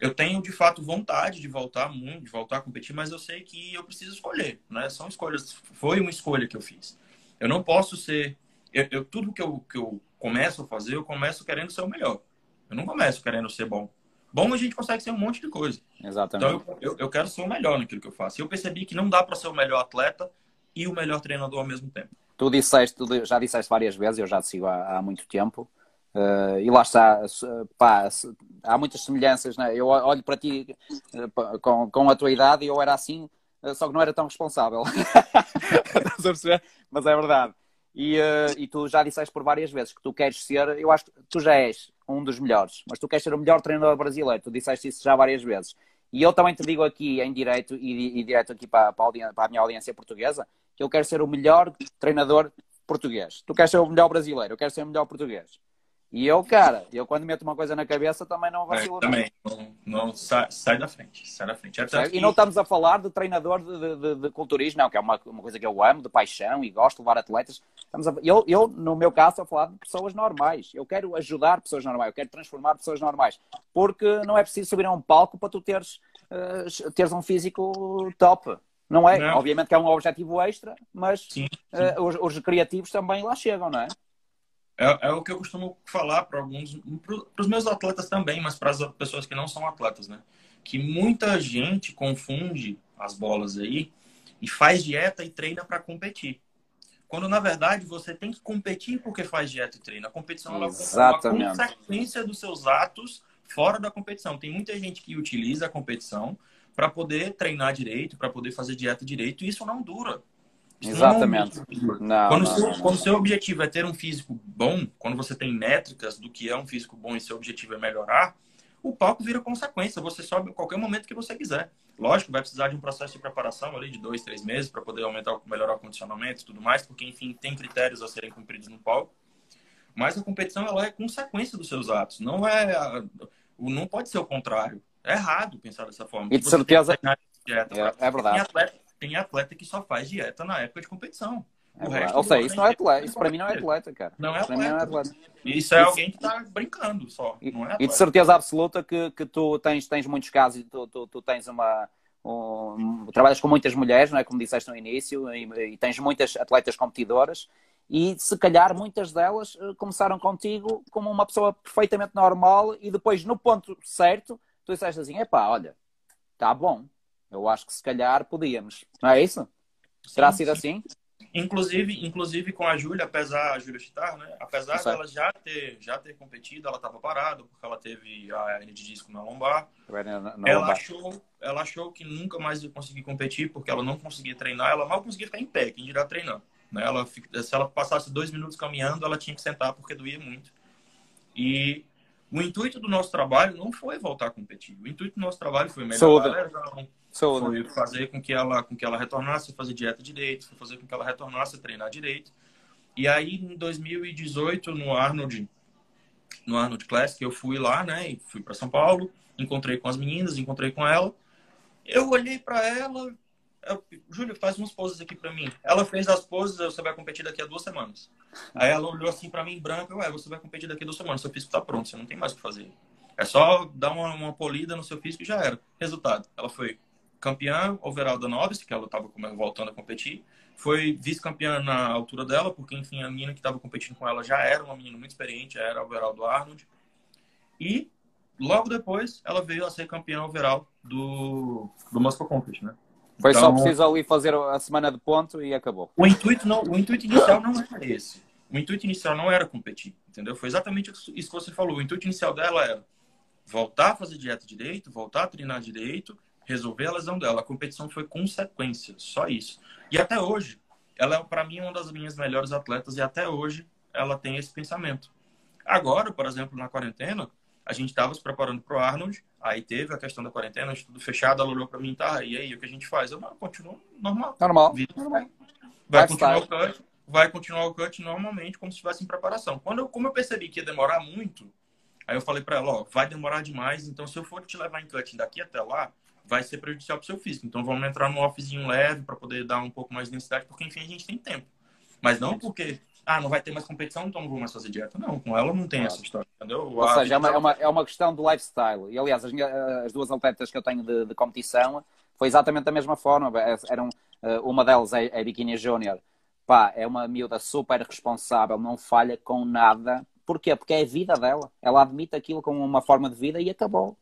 eu tenho de fato vontade de voltar muito, de voltar a competir, mas eu sei que eu preciso escolher, né? São escolhas. Foi uma escolha que eu fiz. Eu não posso ser. Eu, eu- tudo que eu, que eu começo a fazer, eu começo querendo ser o melhor. Eu não começo querendo ser bom. Bom, a gente consegue ser um monte de coisa. Exatamente. Então, eu, eu, eu quero ser o melhor naquilo que eu faço. E eu percebi que não dá para ser o melhor atleta e o melhor treinador ao mesmo tempo. Tu disseste, tu já disseste várias vezes, eu já te sigo há, há muito tempo, eh, e lá está, pá, há muitas semelhanças, né? eu olho para ti eh, com, com a tua idade e eu era assim, eh, só que não era tão responsável. Estás a perceber? Mas é verdade. E, eh, e tu já disseste por várias vezes que tu queres ser, eu acho que tu já és um dos melhores, mas tu queres ser o melhor treinador brasileiro, tu disseste isso já várias vezes. E eu também te digo aqui em direto e, e direto aqui para, para, a para a minha audiência portuguesa que eu quero ser o melhor treinador português. Tu queres ser o melhor brasileiro, eu quero ser o melhor português. E eu, cara, eu quando meto uma coisa na cabeça também não É, vacilo. não. também. Não, não sai, sai da frente. Sai da frente. É que- E não estamos a falar de treinador de, de- de- de culturismo, não, que é uma, uma coisa que eu amo, de paixão e gosto de levar atletas. Estamos a- eu, eu, no meu caso, estou a falar de pessoas normais. Eu quero ajudar pessoas normais, eu quero transformar pessoas normais. Porque não é preciso subir a um palco para tu teres, eh, teres um físico top. Não é? Não. Obviamente que é um objetivo extra, mas Sim, sim. eh, os, os criativos também lá chegam, não é? É, é o que eu costumo falar para alguns, para os meus atletas também, mas para as pessoas que não são atletas, né? Que muita gente confunde as bolas aí e faz dieta e treina para competir. Quando na verdade você tem que competir porque faz dieta e treina. A competição ela é uma consequência dos seus atos fora da competição. Tem muita gente que utiliza a competição para poder treinar direito, para poder fazer dieta direito, e isso não dura. Não Exatamente. Não, Quando, não, seu, não, quando seu objetivo é ter um físico bom, quando você tem métricas do que é um físico bom e seu objetivo é melhorar, o palco vira consequência. Você sobe a qualquer momento que você quiser. Lógico, vai precisar de um processo de preparação ali de dois, três meses para poder aumentar, melhorar o condicionamento e tudo mais, porque, enfim, tem critérios a serem cumpridos no palco. Mas a competição ela é consequência dos seus atos. Não é, não pode ser o contrário. É errado pensar dessa forma. E Você tem dieta É, é verdade. Tem atleta, tem atleta que só faz dieta na época de competição. É O verdade. resto Ou seja, isso não é atleta. Isso para mim não é atleta, cara. Não é mim não é atleta. atleta. Isso é Isso- alguém que está brincando só. E, não é e de atleta. certeza absoluta que, que tu tens, tens muitos casos e tu, tu, tu tens uma. Um, trabalhas com muitas mulheres, não é? Como disseste no início, e, e tens muitas atletas competidoras, e se calhar muitas delas eh, começaram contigo como uma pessoa perfeitamente normal, e depois no ponto certo, tu disseste assim: epá, olha, está bom, eu acho que se calhar podíamos. Não é isso? Terá Sim, sido sim. assim? Inclusive, inclusive com a Júlia, apesar a Júlia Chitar, né? Apesar dela já ter, já ter competido, ela estava parada porque ela teve a hernia de disco na lombar. Na- na ela lombar. achou, ela achou que nunca mais ia conseguir competir porque ela não conseguia treinar, ela mal conseguia ficar em pé, quem dirá treinar. Né? Ela, se ela passasse dois minutos caminhando, ela tinha que sentar porque doía muito. E o intuito do nosso trabalho não foi voltar a competir. O intuito do nosso trabalho foi melhorar Saúde. foi fazer com que ela com que ela retornasse fazer dieta direito, foi fazer com que ela retornasse treinar direito. E aí em 2018 no Arnold no Arnold Classic eu fui lá, né, e fui para São Paulo, encontrei com as meninas, encontrei com ela. Eu olhei para ela, eu, Júlia, faz umas poses aqui para mim. Ela fez as poses, você vai competir daqui a duas semanas. Aí ela olhou assim para mim branca, ué, você vai competir daqui a duas semanas, seu físico tá pronto, você não tem mais o que fazer. É só dar uma, uma polida no seu físico e já era. Resultado, ela foi campeã overall da Novice, que ela estava voltando a competir. Foi vice-campeã na altura dela, porque, enfim, a menina que estava competindo com ela já era uma menina muito experiente, já era overall do Arnold. E logo depois, ela veio a ser campeã overall do, do Moscow Conquest, né? Foi então, só preciso ali fazer a semana de ponto e acabou. O intuito, não, o intuito inicial não era esse. O intuito inicial não era competir, entendeu? Foi exatamente isso que você falou. O intuito inicial dela era voltar a fazer dieta direito, voltar a treinar direito, resolver a lesão dela. A competição foi consequência, só isso. E até hoje, ela é, para mim, uma das minhas melhores atletas e até hoje ela tem esse pensamento. Agora, por exemplo, na quarentena, a gente estava se preparando para o Arnold, aí teve a questão da quarentena, tudo fechado, ela olhou para mim, tá, e aí, o que a gente faz? Eu, não, continuo normal. Normal. normal. Vai, continuar o cut, vai continuar o cut normalmente, como se estivesse em preparação. Quando eu, como eu percebi que ia demorar muito, aí eu falei para ela, ó, vai demorar demais, então se eu for te levar em cut daqui até lá, vai ser prejudicial para o seu físico. Então vamos entrar num offzinho leve para poder dar um pouco mais de densidade, porque enfim a gente tem tempo. Mas não porque ah, não vai ter mais competição, então não vou mais fazer dieta. Não, com ela não tem claro. essa história, entendeu? Ou seja, é uma, é, uma, é uma questão do lifestyle. E, aliás, as, as duas atletas que eu tenho de, de, competição foi exatamente da mesma forma. É, eram, eh, uma delas é, é a Bikini Júnior. Pá, é uma miúda super responsável, não falha com nada. Porquê? Porque é a vida dela. Ela admite aquilo como uma forma de vida e acabou.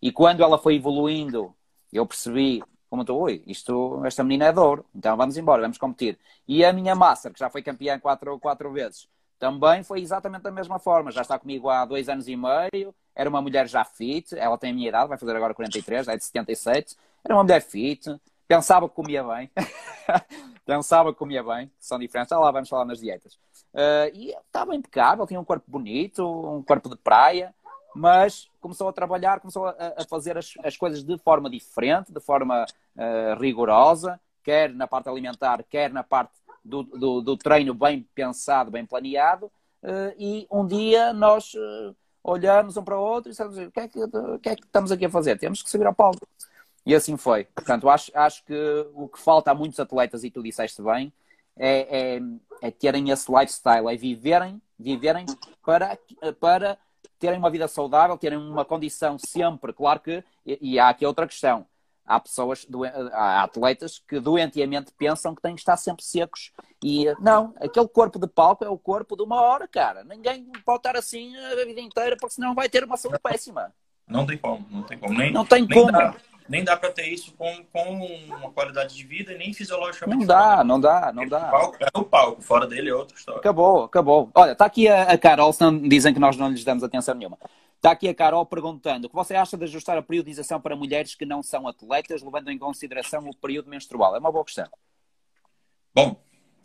E quando ela foi evoluindo, eu percebi, como estou, oi, isto, esta menina é de ouro, então vamos embora, vamos competir. E a minha Master, que já foi campeã quatro, quatro vezes, também foi exatamente da mesma forma. Já está comigo há dois anos e meio, era uma mulher já fit, ela tem a minha idade, vai fazer agora 43, é de 77, era uma mulher fit, pensava que comia bem, pensava que comia bem, são diferentes, já lá vamos falar nas dietas. Uh, e estava impecável, tinha um corpo bonito, um corpo de praia, mas começou a trabalhar, começou a, a fazer as, as, coisas de forma diferente, de forma uh, rigorosa, quer na parte alimentar, quer na parte do, do, do treino bem pensado, bem planeado. Uh, e um dia nós uh, olhamos um para o outro e dissemos: o que, é que, o que é que estamos aqui a fazer? Temos que subir ao palco. E assim foi. Portanto, acho, acho que o que falta a muitos atletas, e tu disseste bem, é, é, é terem esse lifestyle, é viverem, viverem para, para terem uma vida saudável, terem uma condição sempre, claro que, e, e há aqui outra questão, há pessoas, há atletas que doentiamente pensam que têm que estar sempre secos. E não, aquele corpo de palco é o corpo de uma hora, cara. Ninguém pode estar assim a vida inteira, porque senão vai ter uma saúde péssima. Não tem como, não tem como. Nem, não tem nem como. Dá, nem dá para ter isso com, com uma qualidade de vida nem fisiologicamente. Não dá, não dá, não dá. O palco é o palco, fora dele é outra história. Acabou, acabou. Olha, está aqui a, a Carol, senão dizem que nós não lhes damos atenção nenhuma. Está aqui a Carol perguntando o que você acha de ajustar a periodização para mulheres que não são atletas, levando em consideração o período menstrual? É uma boa questão. Bom,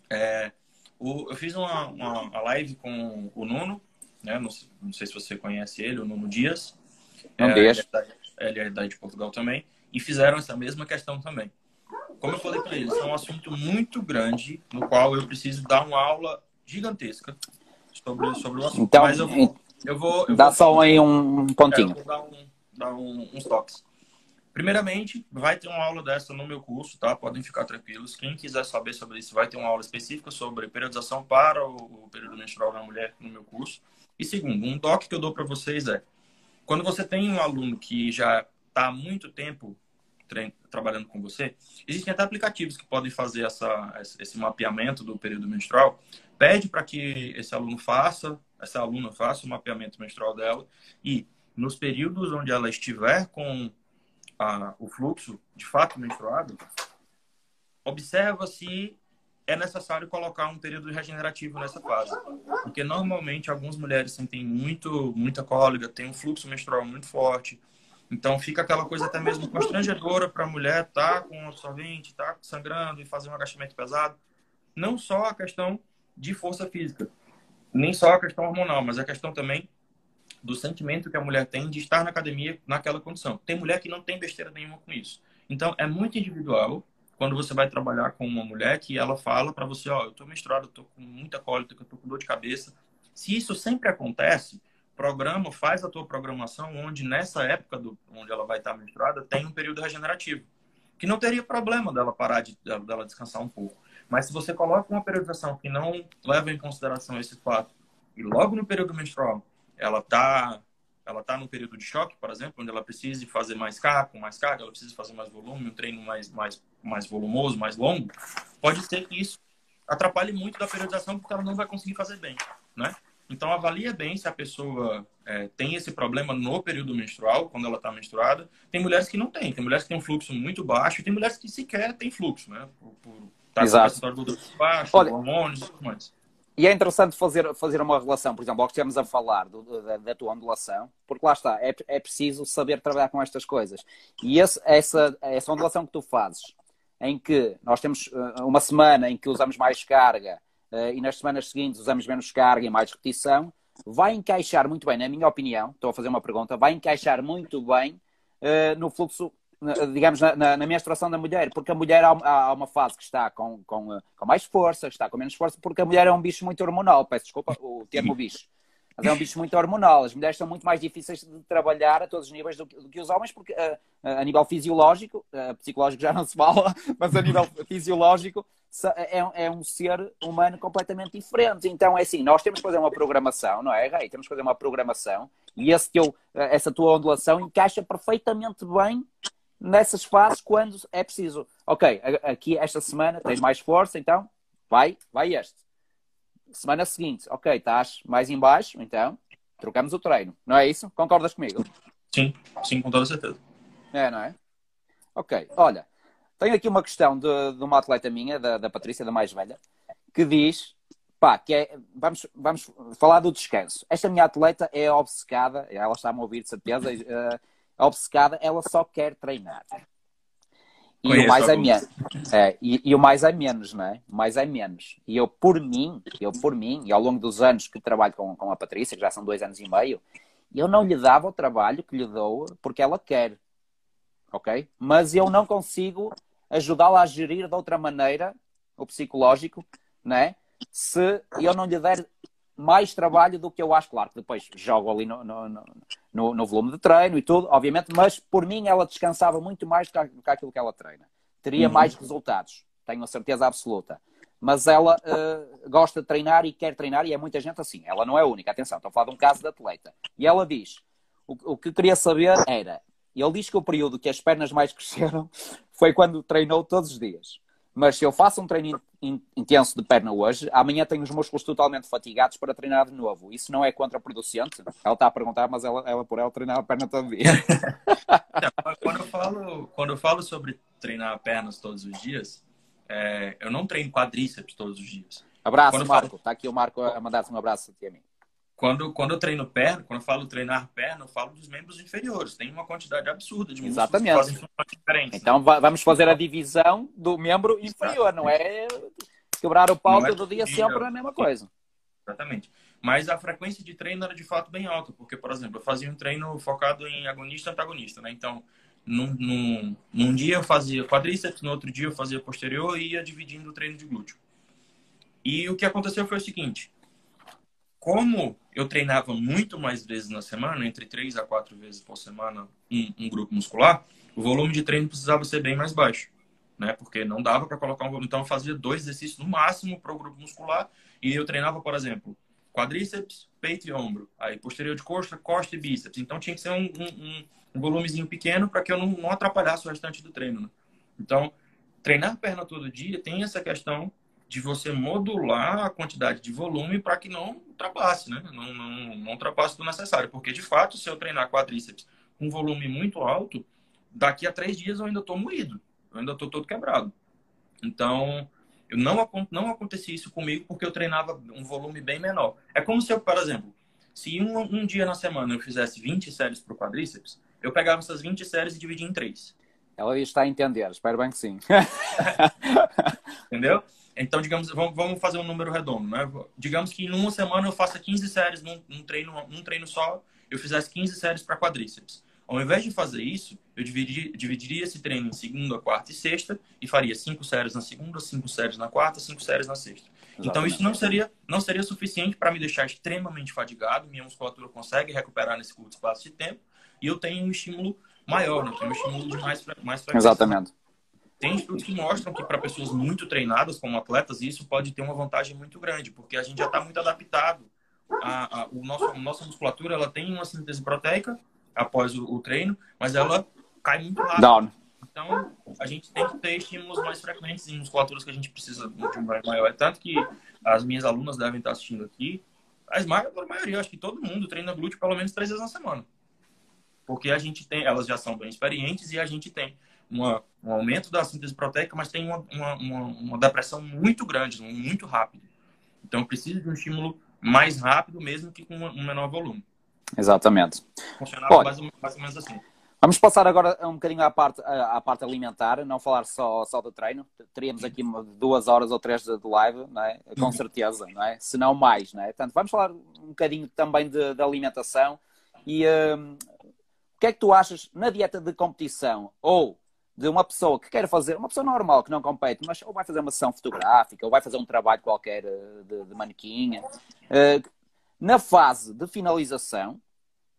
é, o, eu fiz uma, uma, uma, live com o Nuno, né? não, não, sei se você conhece ele, o Nuno Dias. Não é, é, da, de Portugal também. E fizeram essa mesma questão também. Como eu falei para eles, é um assunto muito grande, no qual eu preciso dar uma aula gigantesca sobre, sobre o assunto. Então, Mas eu vou, eu vou, eu dá vou, só aí um pontinho. É, vou dar, um, dar um, uns toques. Primeiramente, vai ter uma aula dessa no meu curso, tá? Podem ficar tranquilos. Quem quiser saber sobre isso, vai ter uma aula específica sobre periodização para o, o período menstrual da mulher no meu curso. E segundo, um toque que eu dou para vocês é quando você tem um aluno que já está há muito tempo trabalhando com você, existem até aplicativos que podem fazer essa, esse mapeamento do período menstrual. Pede para que esse aluno faça, essa aluna faça o mapeamento menstrual dela e nos períodos onde ela estiver com a, o fluxo de fato menstruado, observa se é necessário colocar um período regenerativo nessa fase. Porque normalmente algumas mulheres sentem muito, muita cólica, tem um fluxo menstrual muito forte. Então fica aquela coisa até mesmo constrangedora para a mulher estar tá com absorvente, estar tá sangrando e fazer um agachamento pesado. Não só a questão de força física, nem só a questão hormonal, mas a questão também do sentimento que a mulher tem de estar na academia naquela condição. Tem mulher que não tem besteira nenhuma com isso. Então é muito individual quando você vai trabalhar com uma mulher que ela fala para você, ó, oh, eu tô menstruada, eu tô com muita cólica, eu tô com dor de cabeça. Se isso sempre acontece, programa, faz a tua programação onde nessa época do, onde ela vai estar menstruada, tem um período regenerativo. Que não teria problema dela parar de dela descansar um pouco. Mas se você coloca uma periodização que não leva em consideração esse fato, e logo no período menstrual ela tá ela está num período de choque, por exemplo, onde ela precisa fazer mais carga, com mais carga, ela precisa fazer mais volume, um treino mais, mais, mais volumoso, mais longo, pode ser que isso atrapalhe muito da periodização porque ela não vai conseguir fazer bem, né? Então, avalia bem se a pessoa é, tem esse problema no período menstrual, quando ela está menstruada. Tem mulheres que não têm, tem mulheres que têm um fluxo muito baixo e tem mulheres que sequer têm fluxo, né? Por, por tá Exato. com do baixo, Olha, hormônios e tudo mais. E é interessante fazer, fazer uma relação, por exemplo, ao que estamos a falar do, da, da, tua ondulação, porque lá está, é, é preciso saber trabalhar com estas coisas. E esse, essa, essa ondulação que tu fazes, em que nós temos eh, uma semana em que usamos mais carga uh, e nas semanas seguintes usamos menos carga e mais repetição, vai encaixar muito bem, na minha opinião, estou a fazer uma pergunta, vai encaixar muito bem uh, no fluxo digamos, na, na, na, menstruação da mulher, porque a mulher há, há uma fase que está com, com, com, mais força, está com menos força, porque a mulher é um bicho muito hormonal. Peço desculpa o termo bicho. Mas é um bicho muito hormonal. As mulheres são muito mais difíceis de trabalhar a todos os níveis do que, do que os homens, porque a, a, nível fisiológico, a psicológico já não se fala, mas a nível fisiológico é, é, um ser humano completamente diferente. Então é assim, nós temos que fazer uma programação, não é, Rei? Temos que fazer uma programação e teu, essa tua ondulação encaixa perfeitamente bem nessas fases quando é preciso. Ok, aqui esta semana tens mais força, então vai, vai este. Semana seguinte, ok, estás mais em baixo, então trocamos o treino. Não é isso? Concordas comigo? Sim, sim, com toda certeza. É, não é? Ok, olha, tenho aqui uma questão de, de uma atleta minha, da, da Patrícia, da mais velha, que diz, pá, que é, vamos, vamos falar do descanso. Esta minha atleta é obcecada, ela está-me a ouvir de certeza, uh, obcecada, ela só quer treinar. E Conheço o mais é menos. É, e, e, o mais é menos, não é? O mais é menos. E eu, por mim, eu por mim, e ao longo dos anos que trabalho com, com a Patrícia, que já são dois anos e meio, eu não lhe dava o trabalho que lhe dou porque ela quer. Ok? Mas eu não consigo ajudá-la a gerir de outra maneira o psicológico, não é? Se eu não lhe der mais trabalho do que eu acho. Claro que depois jogo ali no, no, no, no, volume de treino e tudo, obviamente, mas por mim ela descansava muito mais do que, do que aquilo que ela treina. Teria uhum. mais resultados, tenho a certeza absoluta. Mas ela uh, gosta de treinar e quer treinar, e é muita gente assim. Ela não é única, atenção, estou a falar de um caso de atleta. E ela diz: o, o que queria saber era. Ele diz que o período que as pernas mais cresceram foi quando treinou todos os dias. Mas se eu faço um treino intenso de perna hoje, amanhã tenho os músculos totalmente fatigados para treinar de novo. Isso não é contraproducente? Ela está a perguntar, mas ela, ela por ela treinar a perna dia. não, quando, eu falo, quando eu falo sobre treinar pernas todos os dias, é, eu não treino quadríceps todos os dias. Abraço, quando Marco. Está falo... aqui o Marco a mandar-se um abraço a mim. Quando, quando eu treino perna, quando eu falo treinar perna, eu falo dos membros inferiores. Tem uma quantidade absurda de músculos Exatamente. que fazem diferentes. Então né? vamos fazer a divisão do membro inferior, não é quebrar o pau é todo dia sempre a mesma coisa. Exatamente. Mas a frequência de treino era de fato bem alta, porque, por exemplo, eu fazia um treino focado em agonista e antagonista, né? Então, num, num, num dia eu fazia quadríceps, no outro dia eu fazia posterior e ia dividindo o treino de glúteo. E o que aconteceu foi o seguinte: como eu treinava muito mais vezes na semana, entre três a quatro vezes por semana, um, um, grupo muscular, o volume de treino precisava ser bem mais baixo, né? Porque não dava para colocar um volume. Então, eu fazia dois exercícios no máximo para o grupo muscular e eu treinava, por exemplo, quadríceps, peito e ombro. Aí, posterior de costa, costa e bíceps. Então, tinha que ser um, um, um volumezinho pequeno para que eu não, não atrapalhasse o restante do treino, né? Então, treinar perna todo dia tem essa questão de você modular a quantidade de volume para que não ultrapasse, né? Não, não, não ultrapasse do necessário. Porque, de fato, se eu treinar quadríceps com um volume muito alto, daqui a três dias eu ainda estou moído. Eu ainda estou todo quebrado. Então, eu não, não acontecia isso comigo porque eu treinava um volume bem menor. É como se eu, por exemplo, se um, um dia na semana eu fizesse 20 séries para o quadríceps, eu pegava essas 20 séries e dividia em três. Ela está a entender, espero bem que sim. Entendeu? Então, digamos, vamos fazer um número redondo, né? Digamos que em uma semana eu faça 15 séries num, num treino, num treino só, eu fizesse 15 séries para quadríceps. Ao invés de fazer isso, eu dividiria, dividiria, esse treino em segunda, quarta e sexta e faria cinco séries na segunda, cinco séries na quarta, cinco séries na sexta. Exatamente. Então isso não seria não seria suficiente para me deixar extremamente fadigado, minha musculatura consegue recuperar nesse curto espaço de tempo e eu tenho um estímulo maior, né? eu tenho um estímulo de mais mais frequência. Exatamente. Tem estudos que mostram que para pessoas muito treinadas como atletas, isso pode ter uma vantagem muito grande, porque a gente já está muito adaptado. A, a, o nosso, a nossa musculatura ela tem uma síntese proteica após o, o treino, mas ela cai muito rápido. Down. Então, a gente tem que ter estímulos mais frequentes em musculaturas que a gente precisa de um ganho maior. É tanto que as minhas alunas devem estar assistindo aqui. a esmagadora maioria, acho que todo mundo treina glúteo pelo menos três vezes na semana. Porque a gente tem, elas já são bem experientes e a gente tem uma, um aumento da síntese proteica, mas tem uma, uma, uma, depressão muito grande, muito rápido. Então precisa de um estímulo mais rápido, mesmo que com um menor volume. Exatamente. Funcionava mais, mais ou menos assim. Vamos passar agora um bocadinho à parte, à parte alimentar, não falar só, só do treino. Teríamos aqui duas horas ou três de live, não é? com uhum. certeza, não é? se não mais. Não é? Portanto, vamos falar um bocadinho também de, de alimentação. E um, o que é que tu achas na dieta de competição ou de uma pessoa que quer fazer, uma pessoa normal que não compete, mas ou vai fazer uma sessão fotográfica ou vai fazer um trabalho qualquer eh, de, de manequinha, uh, na fase de finalização,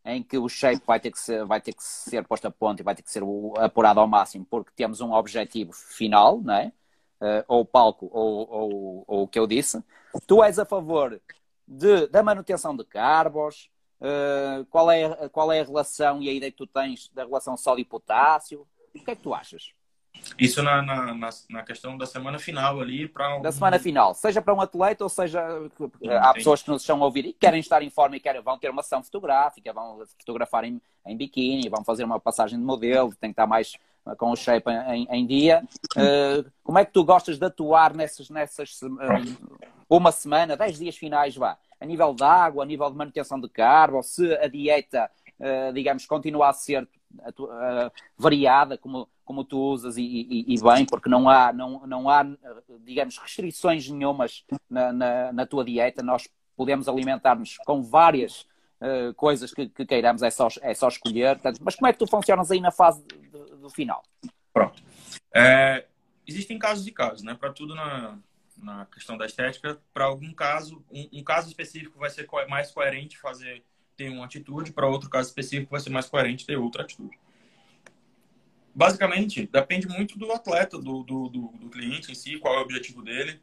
em que o shape vai ter que ser, vai ter que ser posto a ponto e vai ter que ser apurado ao máximo, porque temos um objetivo final, não é? Uh, ou palco, ou, ou, ou, o que eu disse. Tu és a favor de, da manutenção de carbos? Uh, qual, é, qual é a relação e a ideia que tu tens da relação sódio e potássio? O que é que tu achas? Isso na, na, na, na, questão da semana final ali para Da semana final, seja para um atleta ou seja há pessoas que nos estão a ouvir e querem estar em forma e querem, vão ter uma ação fotográfica, vão fotografar em, em biquíni, vão fazer uma passagem de modelo, tem que estar mais eh, com o shape em, em dia. Uh, como é que tu gostas de atuar nessas, nessas uma semana, dez dias finais, vá? A nível de água, a nível de manutenção de carbo, se a dieta, uh, digamos, continua a ser variada, como como tu usas e, e, e, bem, porque não há, não, não há digamos, restrições nenhumas na, na, na tua dieta. Nós podemos alimentar-nos com várias uh, coisas que, que, queiramos, é só, é só escolher. Mas como é que tu funcionas aí na fase do final? Pronto. É, existem casos e casos, né? Para tudo na, na questão da estética, para algum caso, um, um, caso específico vai ser mais coerente fazer ter uma atitude, para outro caso específico vai ser mais coerente ter outra atitude basicamente, depende muito do atleta, do, do, do, do, cliente em si, qual é o objetivo dele.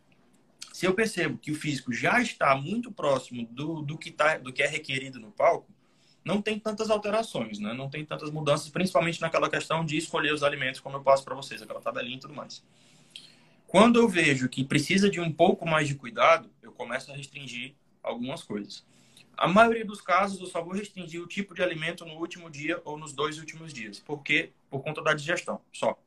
Se eu percebo que o físico já está muito próximo do, do, que, tá, do que é requerido no palco, não tem tantas alterações, né? não tem tantas mudanças, principalmente naquela questão de escolher os alimentos, como eu passo para vocês, aquela tabelinha e tudo mais. Quando eu vejo que precisa de um pouco mais de cuidado, eu começo a restringir algumas coisas. A maioria dos casos, eu só vou restringir o tipo de alimento no último dia ou nos dois últimos dias. Por quê? Por conta da digestão, só.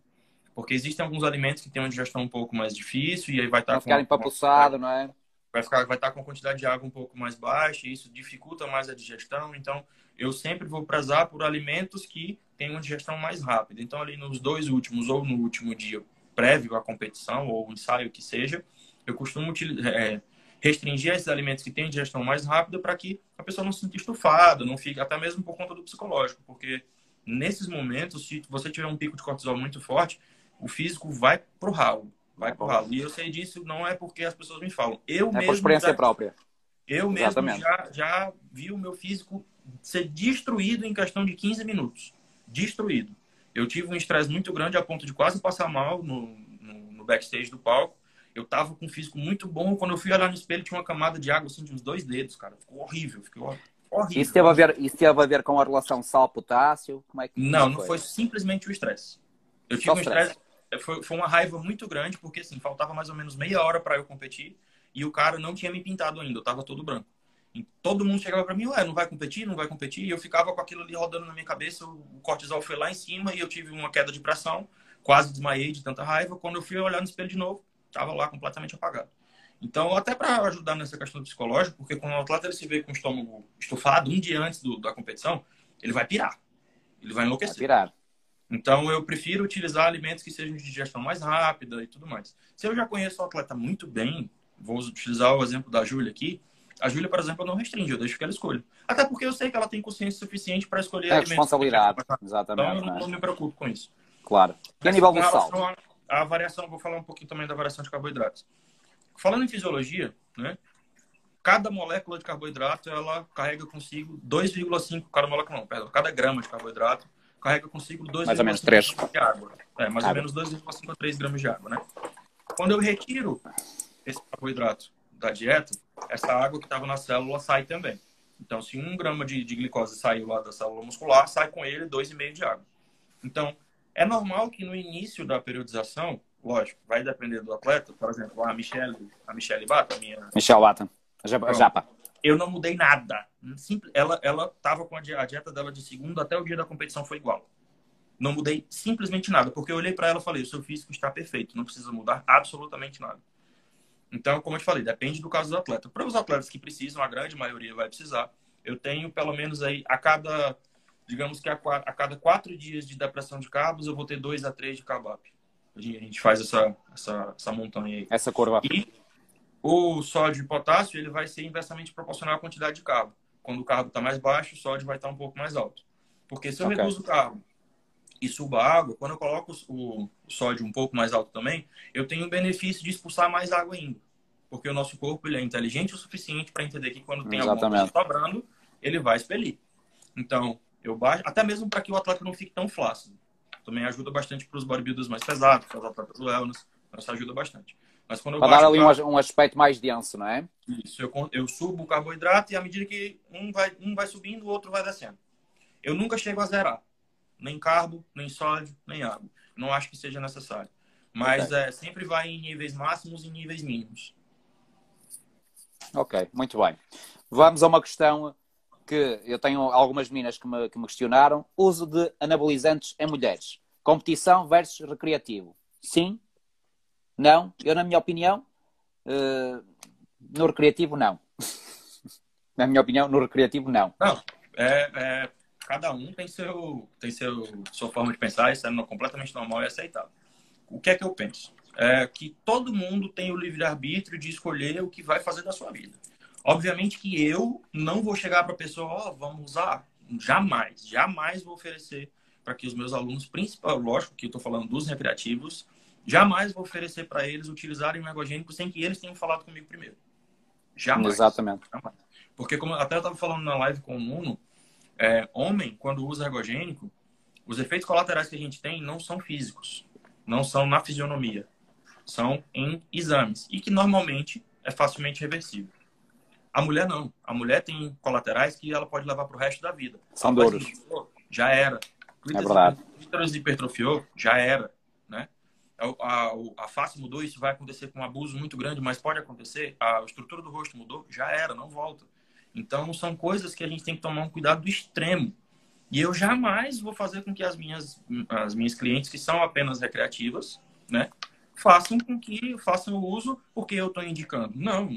Porque existem alguns alimentos que têm uma digestão um pouco mais difícil e aí vai estar... Vai ficar empapuçado, não é? Vai, ficar, vai estar com a quantidade de água um pouco mais baixa e isso dificulta mais a digestão. Então, eu sempre vou prezar por alimentos que têm uma digestão mais rápida. Então, ali nos dois últimos ou no último dia prévio à competição ou ensaio que seja, eu costumo utilizar, é, restringir esses alimentos que têm digestão mais rápida para que a pessoa não se sinta estufada, não fique, até mesmo por conta do psicológico, porque nesses momentos, se você tiver um pico de cortisol muito forte, o físico vai pro ralo, vai pro ralo. E eu sei disso não é porque as pessoas me falam. Eu é mesmo por experiência já, própria. Eu mesmo já, já vi o meu físico ser destruído em questão de 15 minutos. Destruído. Eu tive um estresse muito grande a ponto de quase passar mal no, no, no backstage do palco eu tava com um físico muito bom. Quando eu fui olhar no espelho, tinha uma camada de água assim de uns dois dedos, cara. Ficou horrível, ficou horrível. Isso teve a ver, isso teve a ver com a relação sal-potássio? Como é que Não, não foi? foi simplesmente o estresse. Eu tive Só um estresse. Foi, foi uma raiva muito grande, porque assim, faltava mais ou menos meia hora para eu competir e o cara não tinha me pintado ainda, eu tava todo branco. E todo mundo chegava para mim, ué, não vai competir, não vai competir. E eu ficava com aquilo ali rodando na minha cabeça, o cortisol foi lá em cima e eu tive uma queda de pressão, quase desmaiei de tanta raiva. Quando eu fui olhar no espelho de novo, estava lá completamente apagado. Então, até para ajudar nessa questão psicológica, porque quando o atleta ele se vê com o estômago estufado um dia antes do, da competição, ele vai pirar. Ele vai enlouquecer. Vai pirar. Então, eu prefiro utilizar alimentos que sejam de digestão mais rápida e tudo mais. Se eu já conheço o atleta muito bem, vou utilizar o exemplo da Júlia aqui. A Júlia, por exemplo, eu não restringo, eu deixo que ela escolha. Até porque eu sei que ela tem consciência suficiente para escolher é alimentos. responsabilidade, exatamente. Então, eu não, né? não, me preocupo com isso. Claro. E a nível do sal? A variação, vou falar um pouquinho também da variação de carboidratos. Falando em fisiologia, né? Cada molécula de carboidrato, ela carrega consigo 2,5, cada molécula não, perdão, cada grama de carboidrato carrega consigo 2,5 mais ou menos 3 de água. É, mais água. ou menos 2,5 a 3 gramas de água, né? Quando eu retiro esse carboidrato da dieta, essa água que estava na célula sai também. Então, se um grama de, de glicose saiu lá da célula muscular, sai com ele 2,5 de água. Então, é normal que no início da periodização, lógico, vai depender do atleta, por exemplo, a Michelle, a Michelle Bata, a minha. Michelle Bata, Japa. Eu não mudei nada. Simples, ela ela estava com a dieta dela de segunda até o dia da competição foi igual. Não mudei simplesmente nada, porque eu olhei para ela e falei: o seu físico está perfeito, não precisa mudar absolutamente nada. Então, como eu te falei, depende do caso do atleta. Para os atletas que precisam, a grande maioria vai precisar. Eu tenho pelo menos aí a cada, digamos que a, a cada quatro dias de depressão de cabos, eu vou ter dois a três de carbo A gente faz essa, essa, essa montanha aí. Essa curva. E o sódio e potássio ele vai ser inversamente proporcional à quantidade de carbo. Quando o carbo está mais baixo, o sódio vai estar tá um pouco mais alto. Porque se eu okay. reduzo o carbo e subo a água, quando eu coloco o, sódio um pouco mais alto também, eu tenho o benefício de expulsar mais água ainda. Porque o nosso corpo ele é inteligente o suficiente para entender que quando tem Exatamente. alguma coisa sobrando, ele vai expelir. Então, eu baixo, até mesmo para que o atleta não fique tão flácido. Também ajuda bastante para os bodybuilders mais pesados, para os atletas do wellness, isso ajuda bastante. Mas quando eu para dar ali um, um, aspecto mais denso, não é? Isso, eu, eu subo o carboidrato e à medida que um vai, um vai subindo, o outro vai descendo. Eu nunca chego a zerar nem carbo, nem sódio, nem água. Não acho que seja necessário. Mas okay. é, sempre vai em níveis máximos e níveis mínimos. Ok, muito bem. Vamos a uma questão que eu tenho algumas meninas que me, que me questionaram. Uso de anabolizantes em mulheres. Competição versus recreativo. Sim? Não? Eu, na minha opinião, uh, no recreativo, não. na minha opinião, no recreativo, não. Não. É, é, cada um tem seu tem seu sua forma de pensar, isso é completamente normal e aceitável. O que é que eu penso? É que todo mundo tem o livre arbítrio de escolher o que vai fazer da sua vida. Obviamente que eu não vou chegar para a pessoa, ó, oh, vamos usar, jamais, jamais vou oferecer para que os meus alunos, principal, lógico que eu estou falando dos recreativos, jamais vou oferecer para eles utilizarem o ergogênico sem que eles tenham falado comigo primeiro. Jamais. Exatamente. Jamais. Porque como até eu estava falando na live com o Nuno, é, homem, quando usa ergogênico, os efeitos colaterais que a gente tem não são físicos, não são na fisionomia, são em exames e que normalmente é facilmente reversível. A mulher não. A mulher tem colaterais que ela pode levar para o resto da vida. São dores. Já era. É. Clítoris hipertrofiou, já era. Né? A, a, a, face mudou, isso vai acontecer com um abuso muito grande, mas pode acontecer. A estrutura do rosto mudou, já era, não volta. Então, são coisas que a gente tem que tomar um cuidado extremo. E eu jamais vou fazer com que as minhas, as minhas clientes, que são apenas recreativas, né, façam com que façam o uso porque eu estou indicando. Não,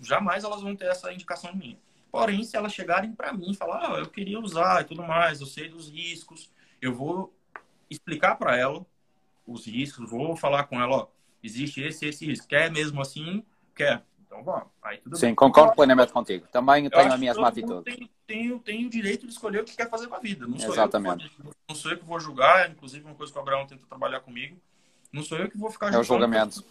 jamais elas vão ter essa indicação minha. Porém, se elas chegarem para mim e falar, ah, eu queria usar e tudo mais, eu sei dos riscos, eu vou explicar para ela os riscos, vou falar com ela, ó, existe esse esse risco. Quer mesmo assim? Quer. Então vamos. Aí tudo Sim, bem. concordo plenamente contigo. Também eu tenho a mesma atitude. Tenho, tenho, tenho o direito de escolher o que quer fazer com a vida. Não sou Exatamente. Eu vou, não sou eu que vou julgar, inclusive uma coisa que o Abraão tenta trabalhar comigo. Não sou eu que vou ficar julgando. É o julgamento.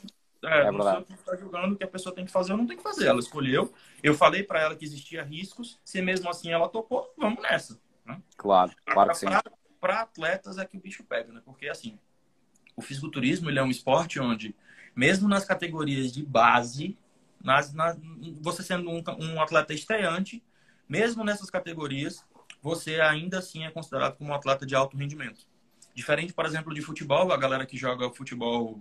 É, é não verdade. sou eu que vou ficar julgando o que a pessoa tem que fazer ou não tem que fazer. Ela escolheu. Eu falei para ela que existia riscos. Se mesmo assim ela topou, vamos nessa. Né? Claro, claro que sim. Para atletas é que o bicho pega, né? Porque assim, o fisiculturismo ele é um esporte onde, mesmo nas categorias de base, nas, nas, você sendo um, um atleta estreante, mesmo nessas categorias, você ainda assim é considerado como um atleta de alto rendimento. Diferente, por exemplo, de futebol, a galera que joga futebol,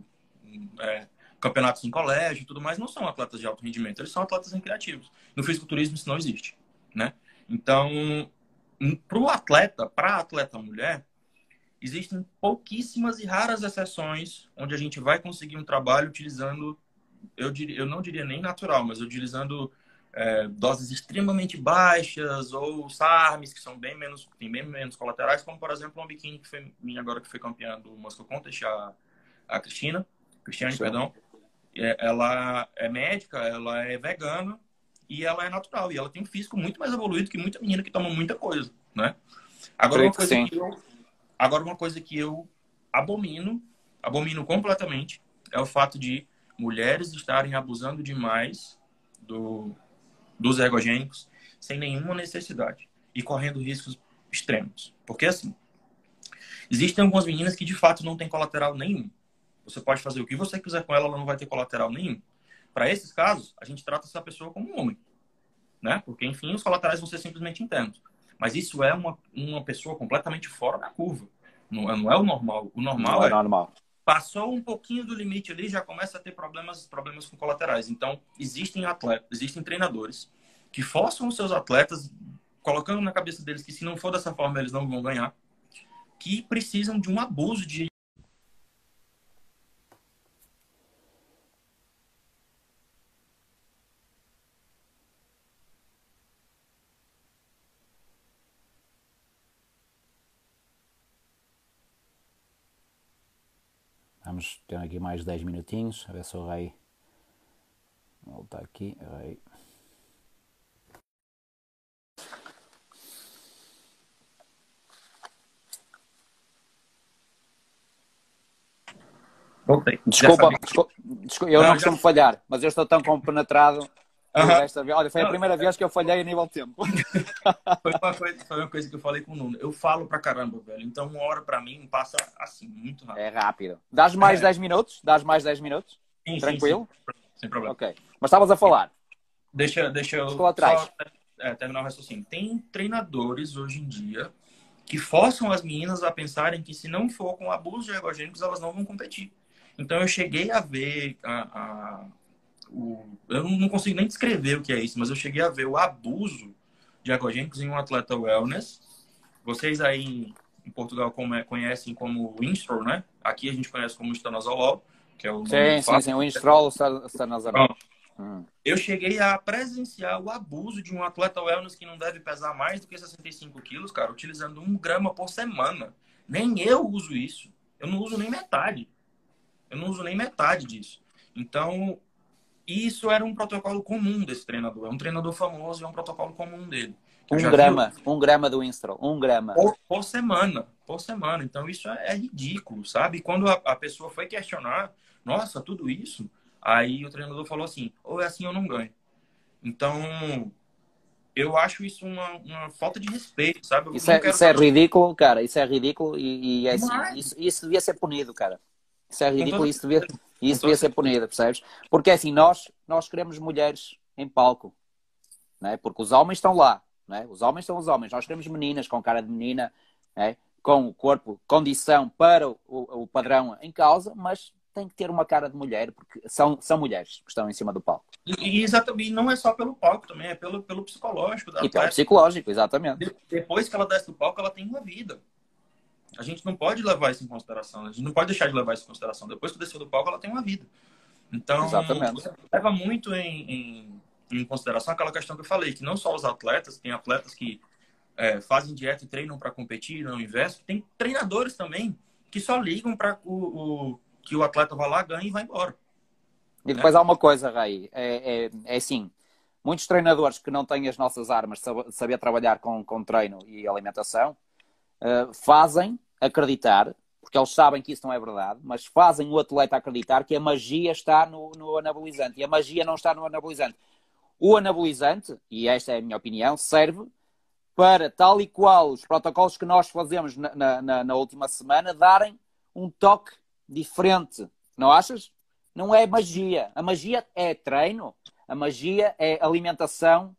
é, campeonatos em colégio e tudo mais, não são atletas de alto rendimento, eles são atletas recreativos. No fisiculturismo isso não existe, né? Então, para o atleta, para a atleta mulher, existem pouquíssimas e raras exceções onde a gente vai conseguir um trabalho utilizando eu, diria, eu não diria nem natural, mas utilizando é, doses extremamente baixas ou SARMs, que são bem menos, tem bem menos colaterais, como por exemplo uma biquíni que foi minha agora que foi campeã do Moscow Contest, a, a Cristina, Cristiane, Sim. perdão. É, ela é médica, ela é vegana e ela é natural. E ela tem um físico muito mais evoluído que muita menina que toma muita coisa, né? Agora, uma coisa que, que eu, agora uma coisa que eu abomino, abomino completamente, é o fato de mulheres estarem abusando demais do, dos ergogênicos sem nenhuma necessidade e correndo riscos extremos. Porque assim, existem algumas meninas que de fato não têm colateral nenhum. Você pode fazer o que você quiser com ela, ela não vai ter colateral nenhum. Para esses casos, a gente trata essa pessoa como um homem, né? Porque enfim, os colaterais vão ser simplesmente internos. Mas isso é uma, uma pessoa completamente fora da curva. Não é, não é o normal. O normal não é, é normal passou um pouquinho do limite ali, já começa a ter problemas, problemas com colaterais. Então, existem atletas, existem treinadores que forçam os seus atletas, colocando na cabeça deles que se não for dessa forma eles não vão ganhar, que precisam de um abuso de Vamos ter aqui mais 10 minutinhos, a ver se o rei volta aqui. Rei. Voltei. Desculpa, desculpa, desculpa, eu não, não costumo já... falhar, mas eu estou tão compenetrado uhum. Olha, foi a primeira vez que eu falhei a nível de tempo. foi, uma coisa, foi uma coisa que eu falei com o Nuno. Eu falo pra caramba, velho. Então, uma hora pra mim passa assim, muito rápido. É rápido. Dás mais é. 10 minutos? Dás mais 10 minutos? Sim, Tranquilo? Sim, sim. Sem problema. Ok. Mas estavas a falar. Deixa, deixa eu atrás. Só, é, terminar o raciocínio. Tem treinadores hoje em dia que forçam as meninas a pensarem que se não for com abuso de ergogênicos, elas não vão competir. Então eu cheguei a ver a, a, o, eu não consigo nem descrever o que é isso, mas eu cheguei a ver o abuso de ergogênicos em um atleta wellness. Vocês aí em Portugal como é, conhecem como Winstrol, né? Aqui a gente conhece como estanozolol, que é o Sim, sim, sim, Winstrol, estanozolol. Hum. Eu cheguei a presenciar o abuso de um atleta wellness que não deve pesar mais do que 65 quilos, cara, utilizando um grama por semana. Nem eu uso isso. Eu não uso nem metade. Eu não uso nem metade disso. Então, isso era um protocolo comum desse treinador. É um treinador famoso e é um protocolo comum dele. Um grama, vi... um grama do Winstrol, um grama. Por, por, semana, por semana. Então, isso é, é ridículo, sabe? Quando a, a pessoa foi questionar, nossa, tudo isso, Aí o treinador falou assim: ou é assim ou não ganho. Então, eu acho isso uma, uma falta de respeito, sabe? Isso, é, isso é, ridículo, cara. Isso é ridículo e, e é assim, isso, isso devia ser punido, cara. Isso é ridículo e isso devia, isso devia ser punido, percebes? Porque assim, nós, nós queremos mulheres em palco, né? porque os homens estão lá. Né? Os homens são os homens. Nós queremos meninas com cara de menina, né? com o corpo, condição para o, o padrão em causa, mas tem que ter uma cara de mulher, porque são, são mulheres que estão em cima do palco. E, exatamente, não é só pelo palco também, é pelo, pelo psicológico. Da e pelo psicológico, exatamente. depois que ela desce do palco, ela tem uma vida. A gente não pode levar isso em consideração, a gente não pode deixar de levar isso em consideração. Depois que desceu do palco, ela tem uma vida. Então, exatamente. leva muito em, em, em, consideração aquela questão que eu falei, que não só os atletas, tem atletas que é, fazem dieta e treinam para competir, não investem, tem treinadores também que só ligam para o, o que o atleta vai lá, ganha e vai embora. E depois é. há uma coisa, Rai, é, é, é assim, muitos treinadores que não têm as nossas armas de saber trabalhar com, com treino e alimentação, uh, fazem acreditar, porque eles sabem que isso não é verdade, mas fazem o atleta acreditar que a magia está no, no anabolizante. E a magia não está no anabolizante. O anabolizante, e esta é a minha opinião, serve para, tal e qual os protocolos que nós fazemos na, na, na última semana, darem um toque diferente, não achas? Não é magia. A magia é treino, a magia é alimentação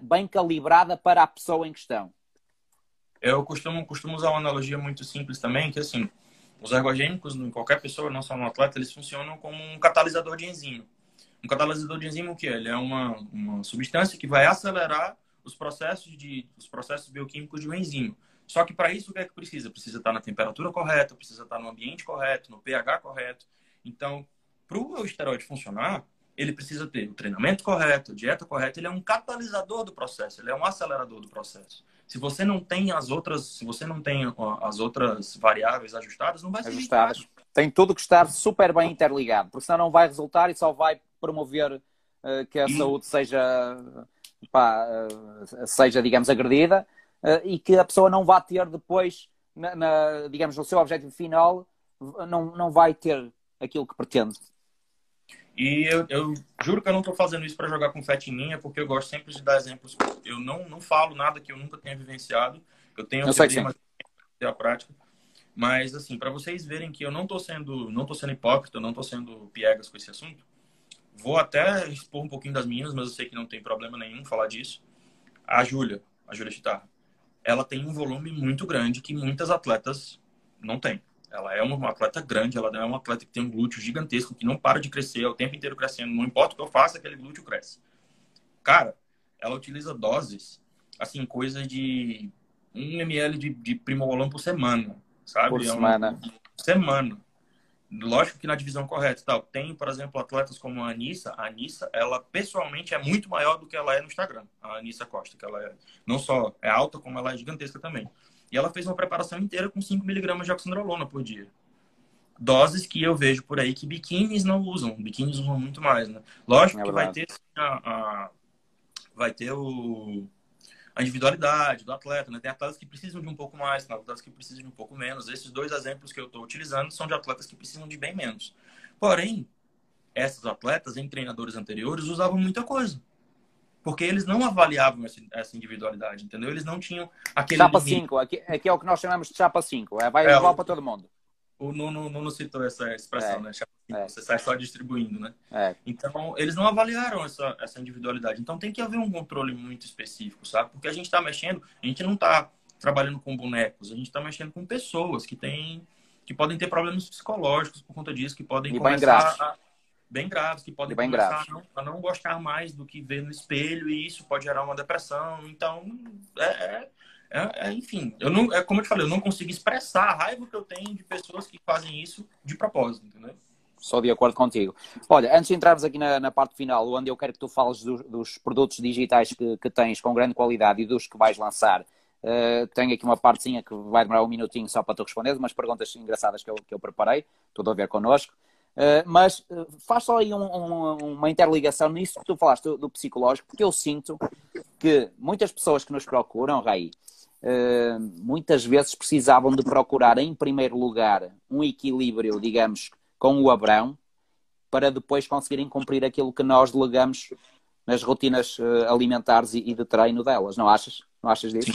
bem calibrada para a pessoa em questão. Eu costumo, costumo usar uma analogia muito simples também, que assim, os ergogênicos, em qualquer pessoa, não só no atleta, eles funcionam como um catalisador de enzima. Um catalisador de enzima o que é? Ele é uma, uma substância que vai acelerar os processos, de, os processos bioquímicos de uma enzima. Só que para isso o que é que precisa? Precisa estar na temperatura correta, precisa estar no ambiente correto, no pH correto. Então, para o esteroide funcionar, ele precisa ter o treinamento correto, a dieta correta, ele é um catalisador do processo, ele é um acelerador do processo. Se você não tem as outras, se você não tem as outras variáveis ajustadas, não vai ser ajustadas. Tem tudo que estar super bem interligado, porque senão não vai resultar e só vai promover uh, que a e... saúde seja, pá, uh, seja, digamos, agredida uh, e que a pessoa não vai ter depois, na, na, digamos, no seu objetivo final, não, não vai ter aquilo que pretende. E eu, eu juro que eu não estou fazendo isso para jogar confete em mim, é porque eu gosto sempre de dar exemplos. Eu não, não falo nada que eu nunca tenha vivenciado. Eu tenho eu teoria, mas a prática. Mas, assim, para vocês verem que eu não estou sendo, não tô sendo hipócrita, não estou sendo piegas com esse assunto, vou até expor um pouquinho das meninas, mas eu sei que não tem problema nenhum falar disso. A Júlia, a Júlia Chitarra ela tem um volume muito grande que muitas atletas não têm. Ela é uma atleta grande, ela é uma atleta que tem um glúteo gigantesco, que não para de crescer, é o tempo inteiro crescendo. Não importa o que eu faça, aquele glúteo cresce. Cara, ela utiliza doses, assim, coisa de 1 ml de, de primobolan por semana, sabe? Por É semana. semana. Lógico que na divisão correta tal. Tem, por exemplo, atletas como a Anissa. A Anissa, ela pessoalmente é muito maior do que ela é no Instagram. A Anissa Costa, que ela é não só é alta, como ela é gigantesca também. E ela fez uma preparação inteira com 5 miligramas de oxandrolona por dia. Doses que eu vejo por aí que biquínis não usam. Biquínis usam muito mais, né? Lógico É que vai ter assim, a, a- vai ter o a individualidade do atleta, né? Tem atletas que precisam de um pouco mais, tem atletas que precisam de um pouco menos. Esses dois exemplos que eu estou utilizando são de atletas que precisam de bem menos. Porém, esses atletas, em treinadores anteriores, usavam muita coisa. Porque eles não avaliavam essa, individualidade, entendeu? Eles não tinham aquele Chapa limite. 5, aqui, aqui é o que nós chamamos de chapa 5. É, vai É, igual para todo mundo. O Nuno, Nuno citou essa expressão, É, né? Chapa é. Você sai só distribuindo, né? É. Então, eles não avaliaram essa, essa individualidade. Então, tem que haver um controle muito específico, sabe? Porque a gente está mexendo, a gente não está trabalhando com bonecos, a gente está mexendo com pessoas que têm, que podem ter problemas psicológicos por conta disso, que podem E começar a, bem graves, que podem bem começar a não, a não gostar mais do que vê no espelho e isso pode gerar uma depressão. Então, é, é- é- é, enfim, eu não, é como eu te falei, eu não consigo expressar a raiva que eu tenho de pessoas que fazem isso de propósito, entendeu? Sou de acordo contigo. Olha, antes de entrarmos aqui na, na parte final, onde eu quero que tu fales dos, dos produtos digitais que, que tens com grande qualidade e dos que vais lançar, eh, tenho aqui uma partezinha que vai demorar um minutinho só para tu responderes, umas perguntas engraçadas que eu, que eu preparei, tudo a ver connosco. Eh, mas eh, faz só aí um- um- uma interligação nisso que tu falaste do, do psicológico, porque eu sinto que muitas pessoas que nos procuram, Raí, eh, muitas vezes precisavam de procurar em primeiro lugar um equilíbrio, digamos, com o Abrão, para depois conseguirem cumprir aquilo que nós delegamos nas rotinas alimentares e, e de treino delas. Não achas? Não achas disso?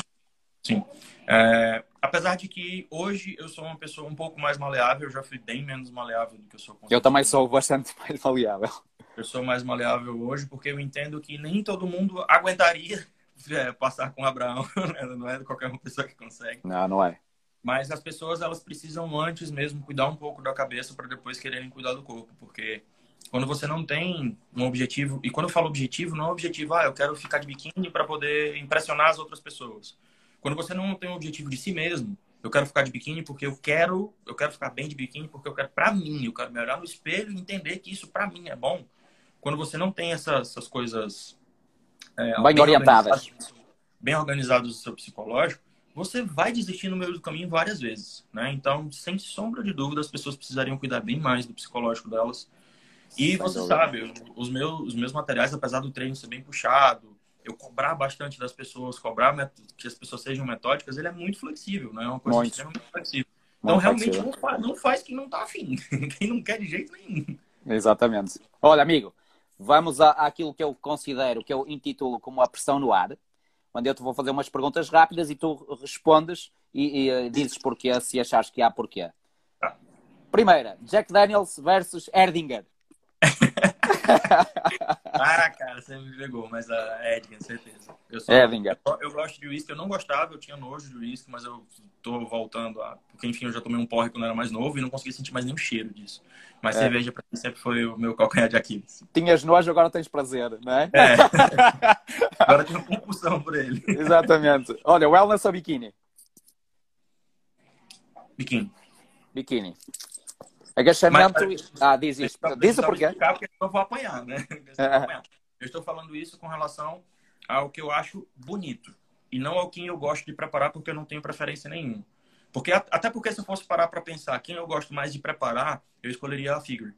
Sim. É, apesar de que hoje eu sou uma pessoa um pouco mais maleável, eu já fui bem menos maleável do que eu sou. Eu também sou bastante mais maleável. Eu sou mais maleável hoje porque eu entendo que nem todo mundo aguentaria é, passar com o Abraão. né? Não é qualquer uma pessoa que consegue. Não, não é. Mas as pessoas elas precisam antes mesmo cuidar um pouco da cabeça para depois quererem cuidar do corpo, porque quando você não tem um objetivo e quando eu falo objetivo não é objetivo, ah, eu quero ficar de biquíni para poder impressionar as outras pessoas. Quando você não tem um objetivo de si mesmo, eu quero ficar de biquíni porque eu quero, eu quero ficar bem de biquíni porque eu quero para mim, eu quero me olhar no espelho e entender que isso para mim é bom. Quando você não tem essas, essas coisas é, Bem orientadas. bem organizadas do seu psicológico, você vai desistir no meio do caminho várias vezes, né? Então, sem sombra de dúvida, as pessoas precisariam cuidar bem mais do psicológico delas. E você sabe, os meus, os meus materiais, apesar do treino ser bem puxado, eu cobrar bastante das pessoas, cobrar que as pessoas sejam metódicas, ele é muito flexível, né? É uma coisa Muito. extremamente flexível. Então, Muito realmente, flexível. não faz, não faz quem não tá afim. quem não quer de jeito nenhum. Exatamente. Olha, amigo, vamos à- àquilo que eu considero, que eu intitulo como a pressão no ar, onde eu te vou fazer umas perguntas rápidas e tu respondes e, e, eh, dizes porquê, se achares que há porquê. Tá. Primeira, Jack Daniels versus Erdinger. Ah, cara, você me pegou, mas a Edgar, certeza. Eu, sou, Erdinger. eu, eu gosto de uísque, eu não gostava, eu tinha nojo de uísque, mas eu tô voltando a. Porque, enfim, eu já tomei um porre quando eu era mais novo e não consegui sentir mais nenhum cheiro disso. Mas É. cerveja pra mim sempre foi o meu calcanhar de Aquiles. Tinhas nojo, agora tens prazer, não é? É. Agora tenho compulsão por ele. Exatamente. Olha, wellness ou biquíni? Biquíni. Biquíni. Agachamento. Mas- Ah, diz isto. Eu Diz o precisava porquê. explicar porque eu vou apanhar, né? Eu É. Eu estou falando isso com relação ao que eu acho bonito. E não ao quem eu gosto de preparar, porque eu não tenho preferência nenhuma. Porque, até porque se eu fosse parar para pensar quem eu gosto mais de preparar, eu escolheria a Figure.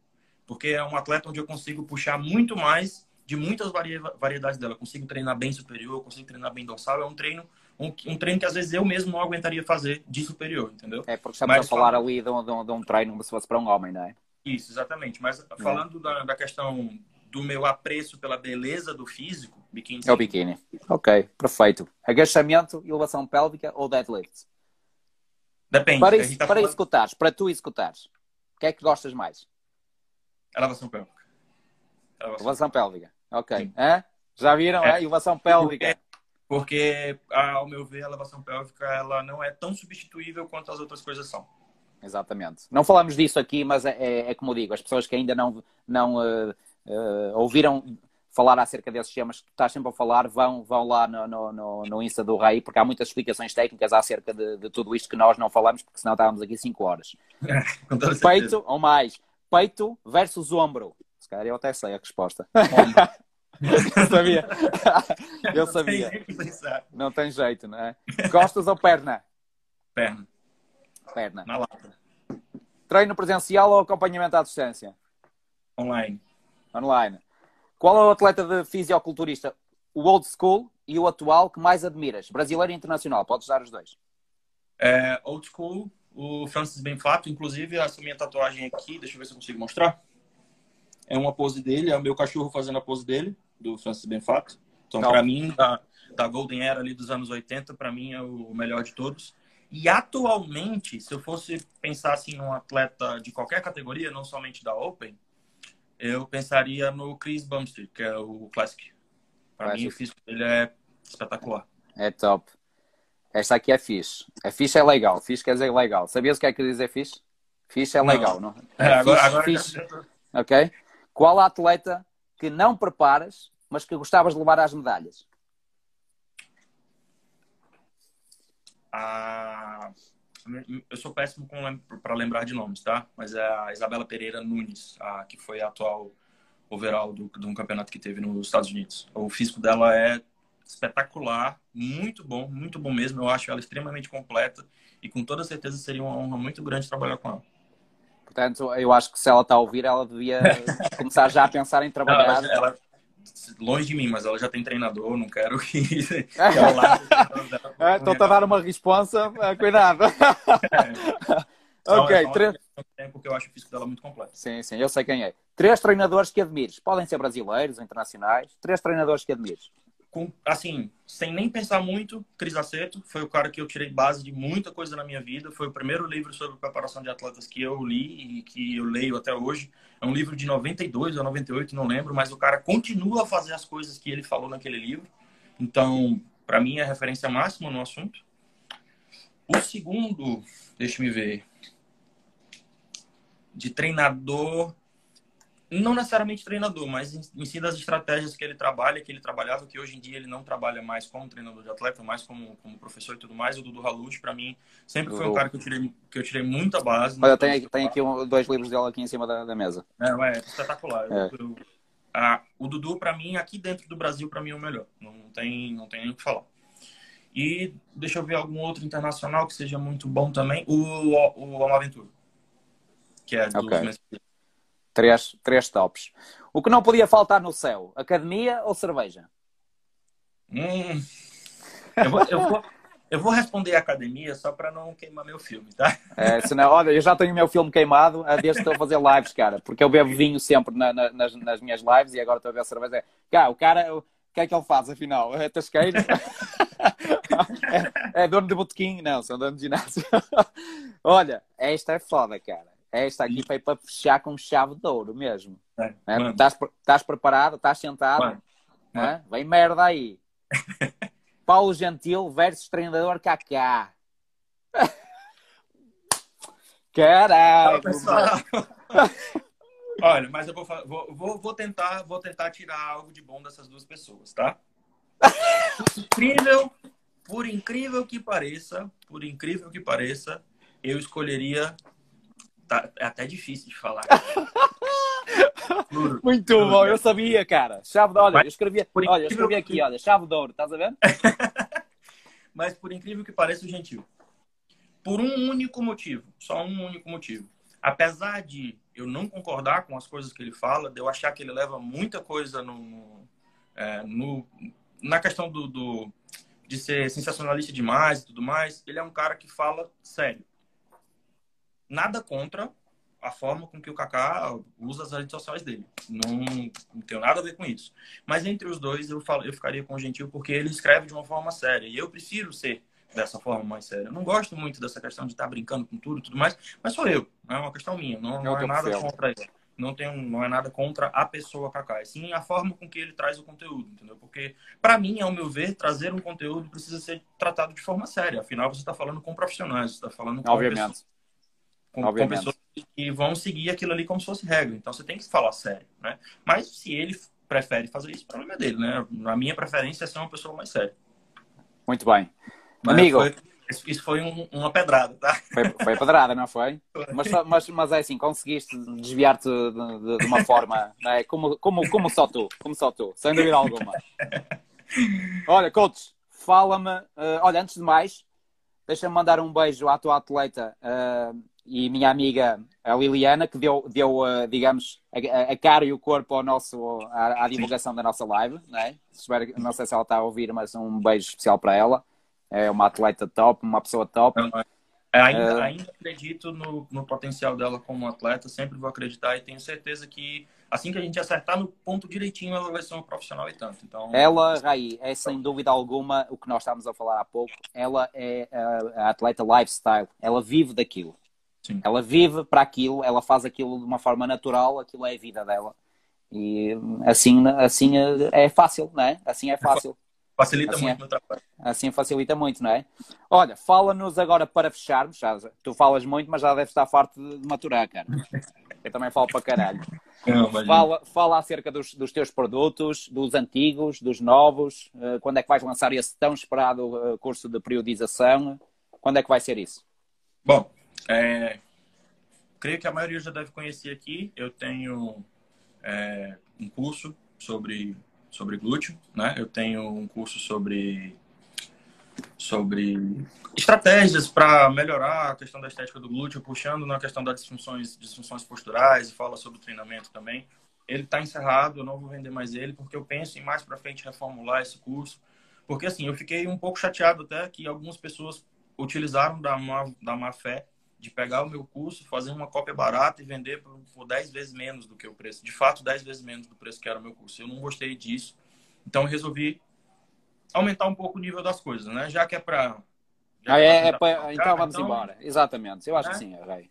Porque é um atleta onde eu consigo puxar muito mais de muitas variedades dela. Eu consigo treinar bem superior, consigo treinar bem dorsal. É um treino, um, um treino que às vezes eu mesmo não aguentaria fazer de superior, entendeu? É porque estamos Mas a falar fala- ali de um, de um- de um treino se fosse para um homem, não é? Isso, exatamente. Mas falando da, da questão do meu apreço pela beleza do físico, biquíni. É o biquíni. Ok, perfeito. Agachamento, elevação pélvica ou deadlift? Depende. Para, isso, tá para falando- executares, para tu executares, o que é que gostas mais? Elevação pélvica. Elevação. Elevação pélvica. Ok. Já viram? É. É. Elevação pélvica. Porque, ao meu ver, a elevação pélvica ela não é tão substituível quanto as outras coisas são. Exatamente. Não falamos disso aqui, mas é, é- é como digo, as pessoas que ainda não, não eh, eh, ouviram falar acerca desses temas que tu estás sempre a falar, vão, vão lá no, no, no, no Insta do Rei, porque há muitas explicações técnicas acerca de, de tudo isto que nós não falamos, porque senão estávamos aqui 5 horas. Peito ou mais, peito versus ombro. Se calhar eu até sei a resposta. eu sabia. eu sabia. Não tem jeito, não é? Costas ou perna? Perna. Perna. Na lata. Treino presencial ou acompanhamento à distância? Online. Online. Qual é o atleta de fisioculturista, o old school e o atual que mais admiras? Brasileiro e internacional, podes dar os dois. É, old school, o Francis Benfato, inclusive essa minha tatuagem aqui, deixa eu ver se eu consigo mostrar. É uma pose dele, é o meu cachorro fazendo a pose dele, do Francis Benfato. Então, para mim, da, da Golden Era ali dos anos 80, para mim é o melhor de todos. E atualmente, se eu fosse pensar assim num atleta de qualquer categoria, não somente da Open, eu pensaria no Chris Bumstead, que é o Classic. Para mim, o físico dele é espetacular. É top. Esta aqui é fixe. A fixe é legal. Fixe quer dizer legal. Sabias o que é que quer dizer fixe? Fixe é legal, não? não? É, é agora, fixe, agora fixe. Ok? Qual atleta que não preparas, mas que gostavas de levar às medalhas? A... Eu sou péssimo para lembrar de nomes, tá? Mas é a Isabela Pereira Nunes, a, que foi a atual overall do, de um campeonato que teve nos Estados Unidos. O físico dela é espetacular, muito bom, muito bom mesmo. Eu acho ela extremamente completa e com toda certeza seria uma honra muito grande trabalhar com ela. Portanto, eu acho que se ela está a ouvir, ela devia começar já a pensar em trabalhar. Ela, ela, longe de mim, mas ela já tem treinador, não quero que, que ela lá. Estou a dar uma responsa, cuidado. É. ok, é três. Porque eu acho o físico dela muito completo. Sim, sim, eu sei quem é. Três treinadores que admires. Podem ser brasileiros, internacionais. Três treinadores que admires com, assim, sem nem pensar muito, Cris Aceto foi o cara que eu tirei base de muita coisa na minha vida. Foi o primeiro livro sobre preparação de atletas que eu li e que eu leio até hoje. É um livro de 92 ou 98, não lembro, mas o cara continua a fazer as coisas que ele falou naquele livro. Então, para mim, é referência máxima no assunto. O segundo, deixa me ver, de treinador, não necessariamente treinador, mas em, si das estratégias que ele trabalha, que ele trabalhava, que hoje em dia ele não trabalha mais como treinador de atleta, mais como, como professor e tudo mais. O Dudu Haluch, para mim, sempre foi um cara que eu tirei, que eu tirei muita base. Mas eu tenho, tenho aqui um, dois livros dela aqui em cima da, da mesa. É, é espetacular. É. Eu, eu, a, o Dudu, para mim, aqui dentro do Brasil, para mim é o melhor. Não, tem, não tem nem o que falar. E deixa eu ver algum outro internacional que seja muito bom também. O, o, o Amaventura, que é dos okay. Três, três tops. O que não podia faltar no céu? Academia ou cerveja? Hum, eu, vou, eu, vou, eu vou responder academia só para não queimar meu filme, tá? É, senão, olha, eu já tenho o meu filme queimado desde que estou a fazer lives, cara. Porque eu bebo vinho sempre na, na, nas, nas, minhas lives e agora estou a ver cerveja. Cá, o cara, o que é que ele faz afinal? É tasqueiro? é, é dono de botequim? Não, sou dono de ginásio. olha, esta é foda, cara. Esta aqui foi para fechar com chave de ouro mesmo. É, estás, estás preparado? Estás sentado? É? Vem merda aí. Paulo Gentil versus treinador Kaká. Caralho! Olha, mas eu vou, vou, vou, tentar, vou tentar tirar algo de bom dessas duas pessoas, tá? incrível, por incrível que pareça, por incrível que pareça, eu escolheria tá, é até difícil de falar. Muito bom, eu sabia, cara. Chave de. Olha, eu escrevi, olha, eu escrevi aqui, olha, chave de ouro, estás a ver? Mas por incrível que pareça, o gentil. Por um único motivo, só um único motivo. Apesar de eu não concordar com as coisas que ele fala, de eu achar que ele leva muita coisa no, é, no na questão do, do, de ser sensacionalista demais e tudo mais, ele é um cara que fala sério nada contra a forma com que o Kaká usa as redes sociais dele. Não, não tenho nada a ver com isso. Mas entre os dois eu, falo, eu ficaria com o Gentil porque ele escreve de uma forma séria. E eu prefiro ser dessa forma mais séria. Eu não gosto muito dessa questão de estar tá brincando com tudo e tudo mais, mas sou eu. É uma questão minha. Não, não é nada contra ele. Não, tenho, não é nada contra a pessoa Kaká. É sim a forma com que ele traz o conteúdo, entendeu? Porque, para mim, ao meu ver, trazer um conteúdo precisa ser tratado de forma séria. Afinal, você está falando com profissionais, você está falando com Obviamente. Pessoas com, com, pessoas que vão seguir aquilo ali como se fosse regra. Então você tem que falar sério, né? Mas se ele prefere fazer isso, o problema é dele, né? A minha preferência é ser uma pessoa mais séria. Muito bem. Mas Amigo. foi- isso foi um- uma pedrada, tá? Foi, foi pedrada, não foi? Mas, mas, mas é assim, conseguiste desviar-te de, de- de uma forma, não é? como, como, como só tu, como só tu, sem dúvida alguma. Olha, coach, fala-me, eh, olha, antes de mais, deixa-me mandar um beijo à tua atleta eh, e minha amiga a Liliana, que deu, deu eh, digamos, a, a cara e o corpo ao nosso, à, à divulgação da nossa live, não é? Não sei se ela está a ouvir, mas um beijo especial para ela. É uma atleta top, uma pessoa top. É, Ainda, É. ainda acredito no, no potencial dela como atleta, sempre vou acreditar e tenho certeza que assim que a gente acertar no ponto direitinho, ela vai ser uma profissional e tanto. Então, Ela, Raí, é sem dúvida alguma o que nós estávamos a falar há pouco. Ela é a, a atleta lifestyle. Ela vive daquilo. Sim. Ela vive para aquilo, ela faz aquilo de uma forma natural, aquilo é a vida dela. E assim, assim é fácil, não é? Assim é fácil. facilita Assim muito é. trabalho. Assim facilita muito, não é? Olha, fala-nos agora para fecharmos. Já, tu falas muito, mas já deves estar farto de, maturar, cara. Eu também falo para caralho. Não. Fala, fala acerca dos, dos teus produtos, dos antigos, dos novos. eh, quando é que vais lançar esse tão esperado eh, curso de periodização? Quando é que vai ser isso? Bom, é, creio que a maioria já deve conhecer aqui. Eu tenho é, um curso sobre, sobre glúteo, né? Eu tenho um curso sobre, sobre estratégias para melhorar a questão da estética do glúteo, puxando na questão das disfunções, disfunções posturais e fala sobre treinamento também. Ele está encerrado, eu não vou vender mais ele, porque eu penso em mais para frente reformular esse curso. Porque assim, eu fiquei um pouco chateado até que algumas pessoas utilizaram da má, da má fé de pegar o meu curso, fazer uma cópia barata e vender por, por 10 vezes menos do que o preço. De fato, 10 vezes menos do preço que era o meu curso. Eu não gostei disso. Então, eu resolvi aumentar um pouco o nível das coisas, né? Já que é para... Ah, é, é pa- então vamos embora. Exatamente. Eu acho Né? que sim, Ray.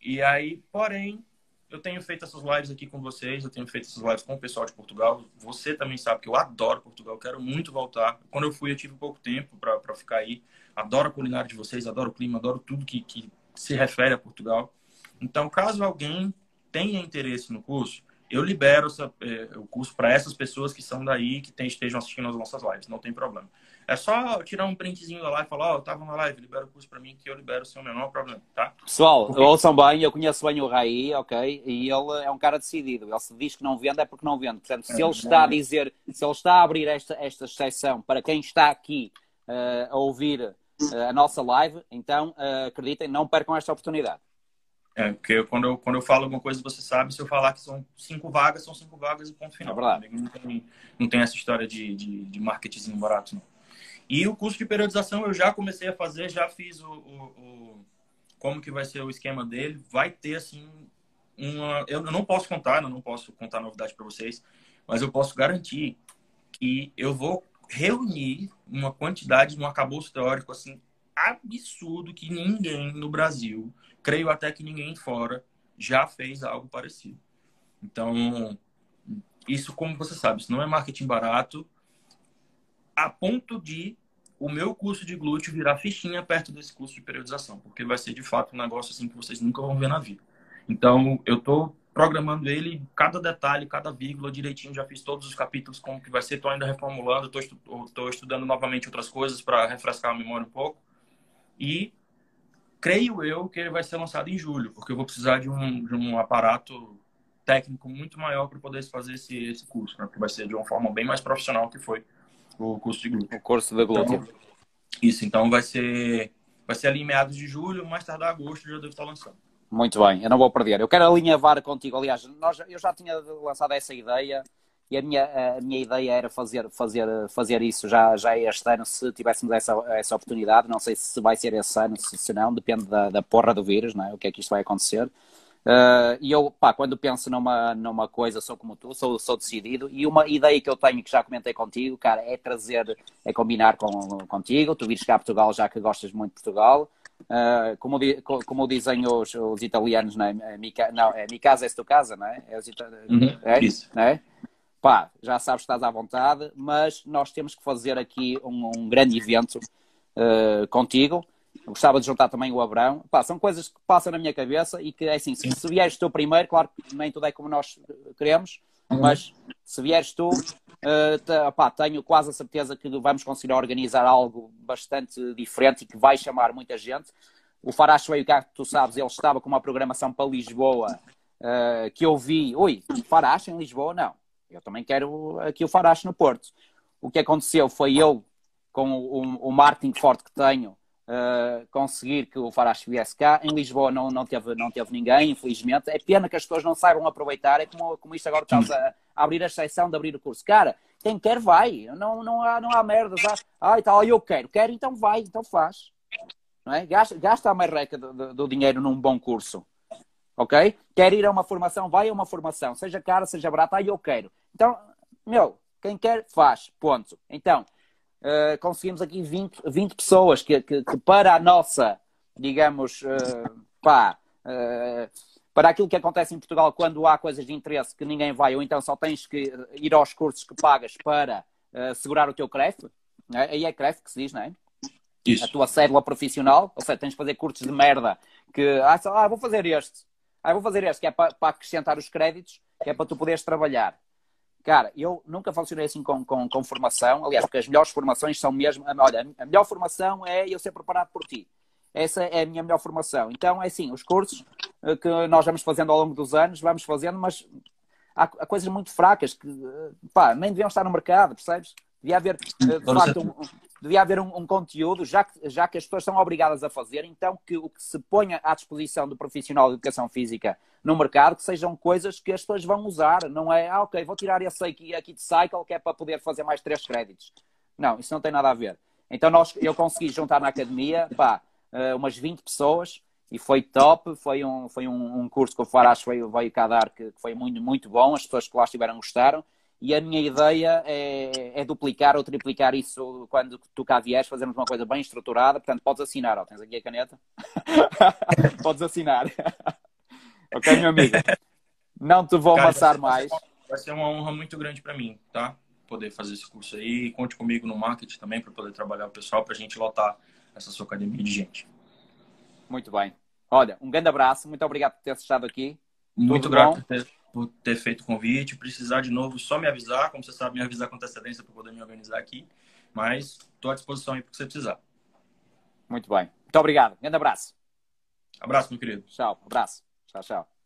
E aí, porém, eu tenho feito essas lives aqui com vocês, eu tenho feito essas lives com o pessoal de Portugal. Você também sabe que eu adoro Portugal, quero muito voltar. Quando eu fui, eu tive pouco tempo para ficar aí. Adoro a culinária de vocês, adoro o clima, adoro tudo que, que se refere a Portugal. Então, caso alguém tenha interesse no curso, eu libero essa, eh, o curso para essas pessoas que são daí, que tem, estejam assistindo as nossas lives, não tem problema. É só tirar um printzinho da live e falar, ó, eu tava na live, libera o curso para mim que eu libero sem o menor problema, tá? Pessoal, Porque- ouçam bem, eu conheço bem o Raí, ok? E ele é um cara decidido. Ele se diz que não vende, é porque não vende. Portanto, se É, ele está a dizer, se ele está a abrir esta, esta exceção para quem está aqui eh, a ouvir a nossa live, então eh, acreditem, não percam esta oportunidade. É, porque quando, eu, quando eu falo alguma coisa, você sabe, se eu falar que são cinco vagas, são cinco vagas e ponto final. É verdade. Não tem, não tem essa história de, de, de marketing barato, não. E o curso de periodização eu já comecei a fazer, já fiz o, o, o- como que vai ser o esquema dele. Vai ter, assim, uma... Eu não posso contar, eu não posso contar novidade para vocês, mas eu posso garantir que eu vou reunir uma quantidade, um arcabouço teórico, assim, absurdo que ninguém no Brasil creio até que ninguém fora já fez algo parecido. Então, isso, como você sabe, isso não é marketing barato, a ponto de o meu curso de glúteo virar fichinha perto desse curso de periodização, porque vai ser de fato um negócio assim que vocês nunca vão ver na vida. Então, eu estou programando ele, cada detalhe, cada vírgula direitinho, já fiz todos os capítulos como que vai ser, estou ainda reformulando, estou estu tô estudando novamente outras coisas para refrescar a memória um pouco. E creio eu que ele vai ser lançado em julho, porque eu vou precisar de um, de um aparato técnico muito maior para poder fazer esse, esse curso, né? Porque vai ser de uma forma bem mais profissional que foi o curso de glúteo. O curso de glúteo. Então, isso, então vai ser vai ser ali em meados de julho, mais tardar agosto já devo estar lançando. Muito bem, eu não vou perder. Eu quero alinhavar contigo. Aliás, nós, eu já tinha lançado essa ideia e a minha, a minha ideia era fazer, fazer, fazer isso já, já este ano, se tivéssemos essa, essa oportunidade. Não sei se vai ser esse ano, se, se não, depende da, da porra do vírus, não é? o que é que isto vai acontecer. Uh, e eu, pá, quando penso numa, numa coisa, sou como tu, sou, sou decidido. E uma ideia que eu tenho, que já comentei contigo, cara, é trazer, é combinar com, contigo. Tu vires cá a Portugal, já que gostas muito de Portugal. Uh, como, como dizem os, os italianos, não é? Mi, não, é mi casa é tua casa, não é? É, ita... uhum, é? Isso. Não é? Pá, já sabes que estás à vontade, mas nós temos que fazer aqui um, um grande evento uh, contigo. Eu gostava de juntar também o Abrão. Pá, são coisas que passam na minha cabeça e que, é assim, se, se vieres tu primeiro, claro que nem tudo é como nós queremos, uhum. mas se vieres tu, uh, tenho quase a certeza que vamos conseguir organizar algo bastante diferente e que vai chamar muita gente. O veio cá, tu sabes, ele estava com uma programação para Lisboa uh, que eu vi. Ui, Faracho em Lisboa? Não. Eu também quero aqui o Faracho no Porto. O que aconteceu foi eu, com o, o marketing forte que tenho, uh, conseguir que o Faracho viesse cá. Em Lisboa não, não, teve, não teve ninguém, infelizmente. É pena que as pessoas não saibam aproveitar. É como, como isto agora estás a, a abrir a exceção de abrir o curso. Cara, quem quer vai. Não, não, há, não há merdas. Ah, e tal, eu quero. Quero, então vai, então faz. Não é? Gasta, gasta a merreca do, do, do dinheiro num bom curso. Ok? Quer ir a uma formação, vai a uma formação. Seja cara, seja barata, ah, eu quero. Então, meu, quem quer, faz. Ponto. Então, uh, conseguimos aqui 20, 20 pessoas que, que, que, para a nossa, digamos, uh, pá, uh, para aquilo que acontece em Portugal quando há coisas de interesse que ninguém vai, ou então só tens que ir aos cursos que pagas para segurar o teu CREF, é? aí é CREF que se diz, não é? Isso. A tua cédula profissional, ou seja, tens de fazer cursos de merda que, ah, só, ah vou fazer este, ah, vou fazer este, que é para, para acrescentar os créditos, que é para tu poderes trabalhar. Cara, eu nunca funcionei assim com, com, com, formação. Aliás, porque as melhores formações são mesmo. Olha, a melhor formação é eu ser preparado por ti. Essa é a minha melhor formação. Então, é assim, os cursos eh, que nós vamos fazendo ao longo dos anos, vamos fazendo, mas há, há coisas muito fracas que, eh, pá, nem deviam estar no mercado, percebes? Devia haver, eh, de facto, um, devia haver um, um, conteúdo, já que, já que as pessoas são obrigadas a fazer, então que o que se ponha à disposição do profissional de educação física no mercado, que sejam coisas que as pessoas vão usar. Não é, ah, ok, vou tirar esse aqui, aqui de cycle, que é para poder fazer mais três créditos. Não, isso não tem nada a ver. Então nós, eu consegui juntar na academia, pá, eh, umas 20 pessoas, e foi top, foi um, foi um, um curso que o Faracho veio, veio cá dar, que, que foi muito, muito bom, as pessoas que lá estiveram gostaram, e a minha ideia é, é, duplicar ou triplicar isso quando tu cá vieres, fazermos uma coisa bem estruturada. Portanto, podes assinar. Tens aqui a caneta? podes assinar. Ok, meu amigo? Não te vou Cara, amassar mais. Vai ser uma honra muito grande para mim, tá? Poder fazer esse curso aí. Conte comigo no marketing também para poder trabalhar o pessoal, para a gente lotar essa sua academia de gente. Muito bem. Olha, um grande abraço. Muito obrigado por ter estado aqui. Muito Tudo grato por ter por ter feito o convite. Precisar de novo, só me avisar. Como você sabe, me avisar com antecedência para poder me organizar aqui. Mas estou à disposição aí para que você precisar. Muito bem. Muito obrigado. Grande abraço. Abraço, meu querido. Tchau. Abraço. Tchau, tchau.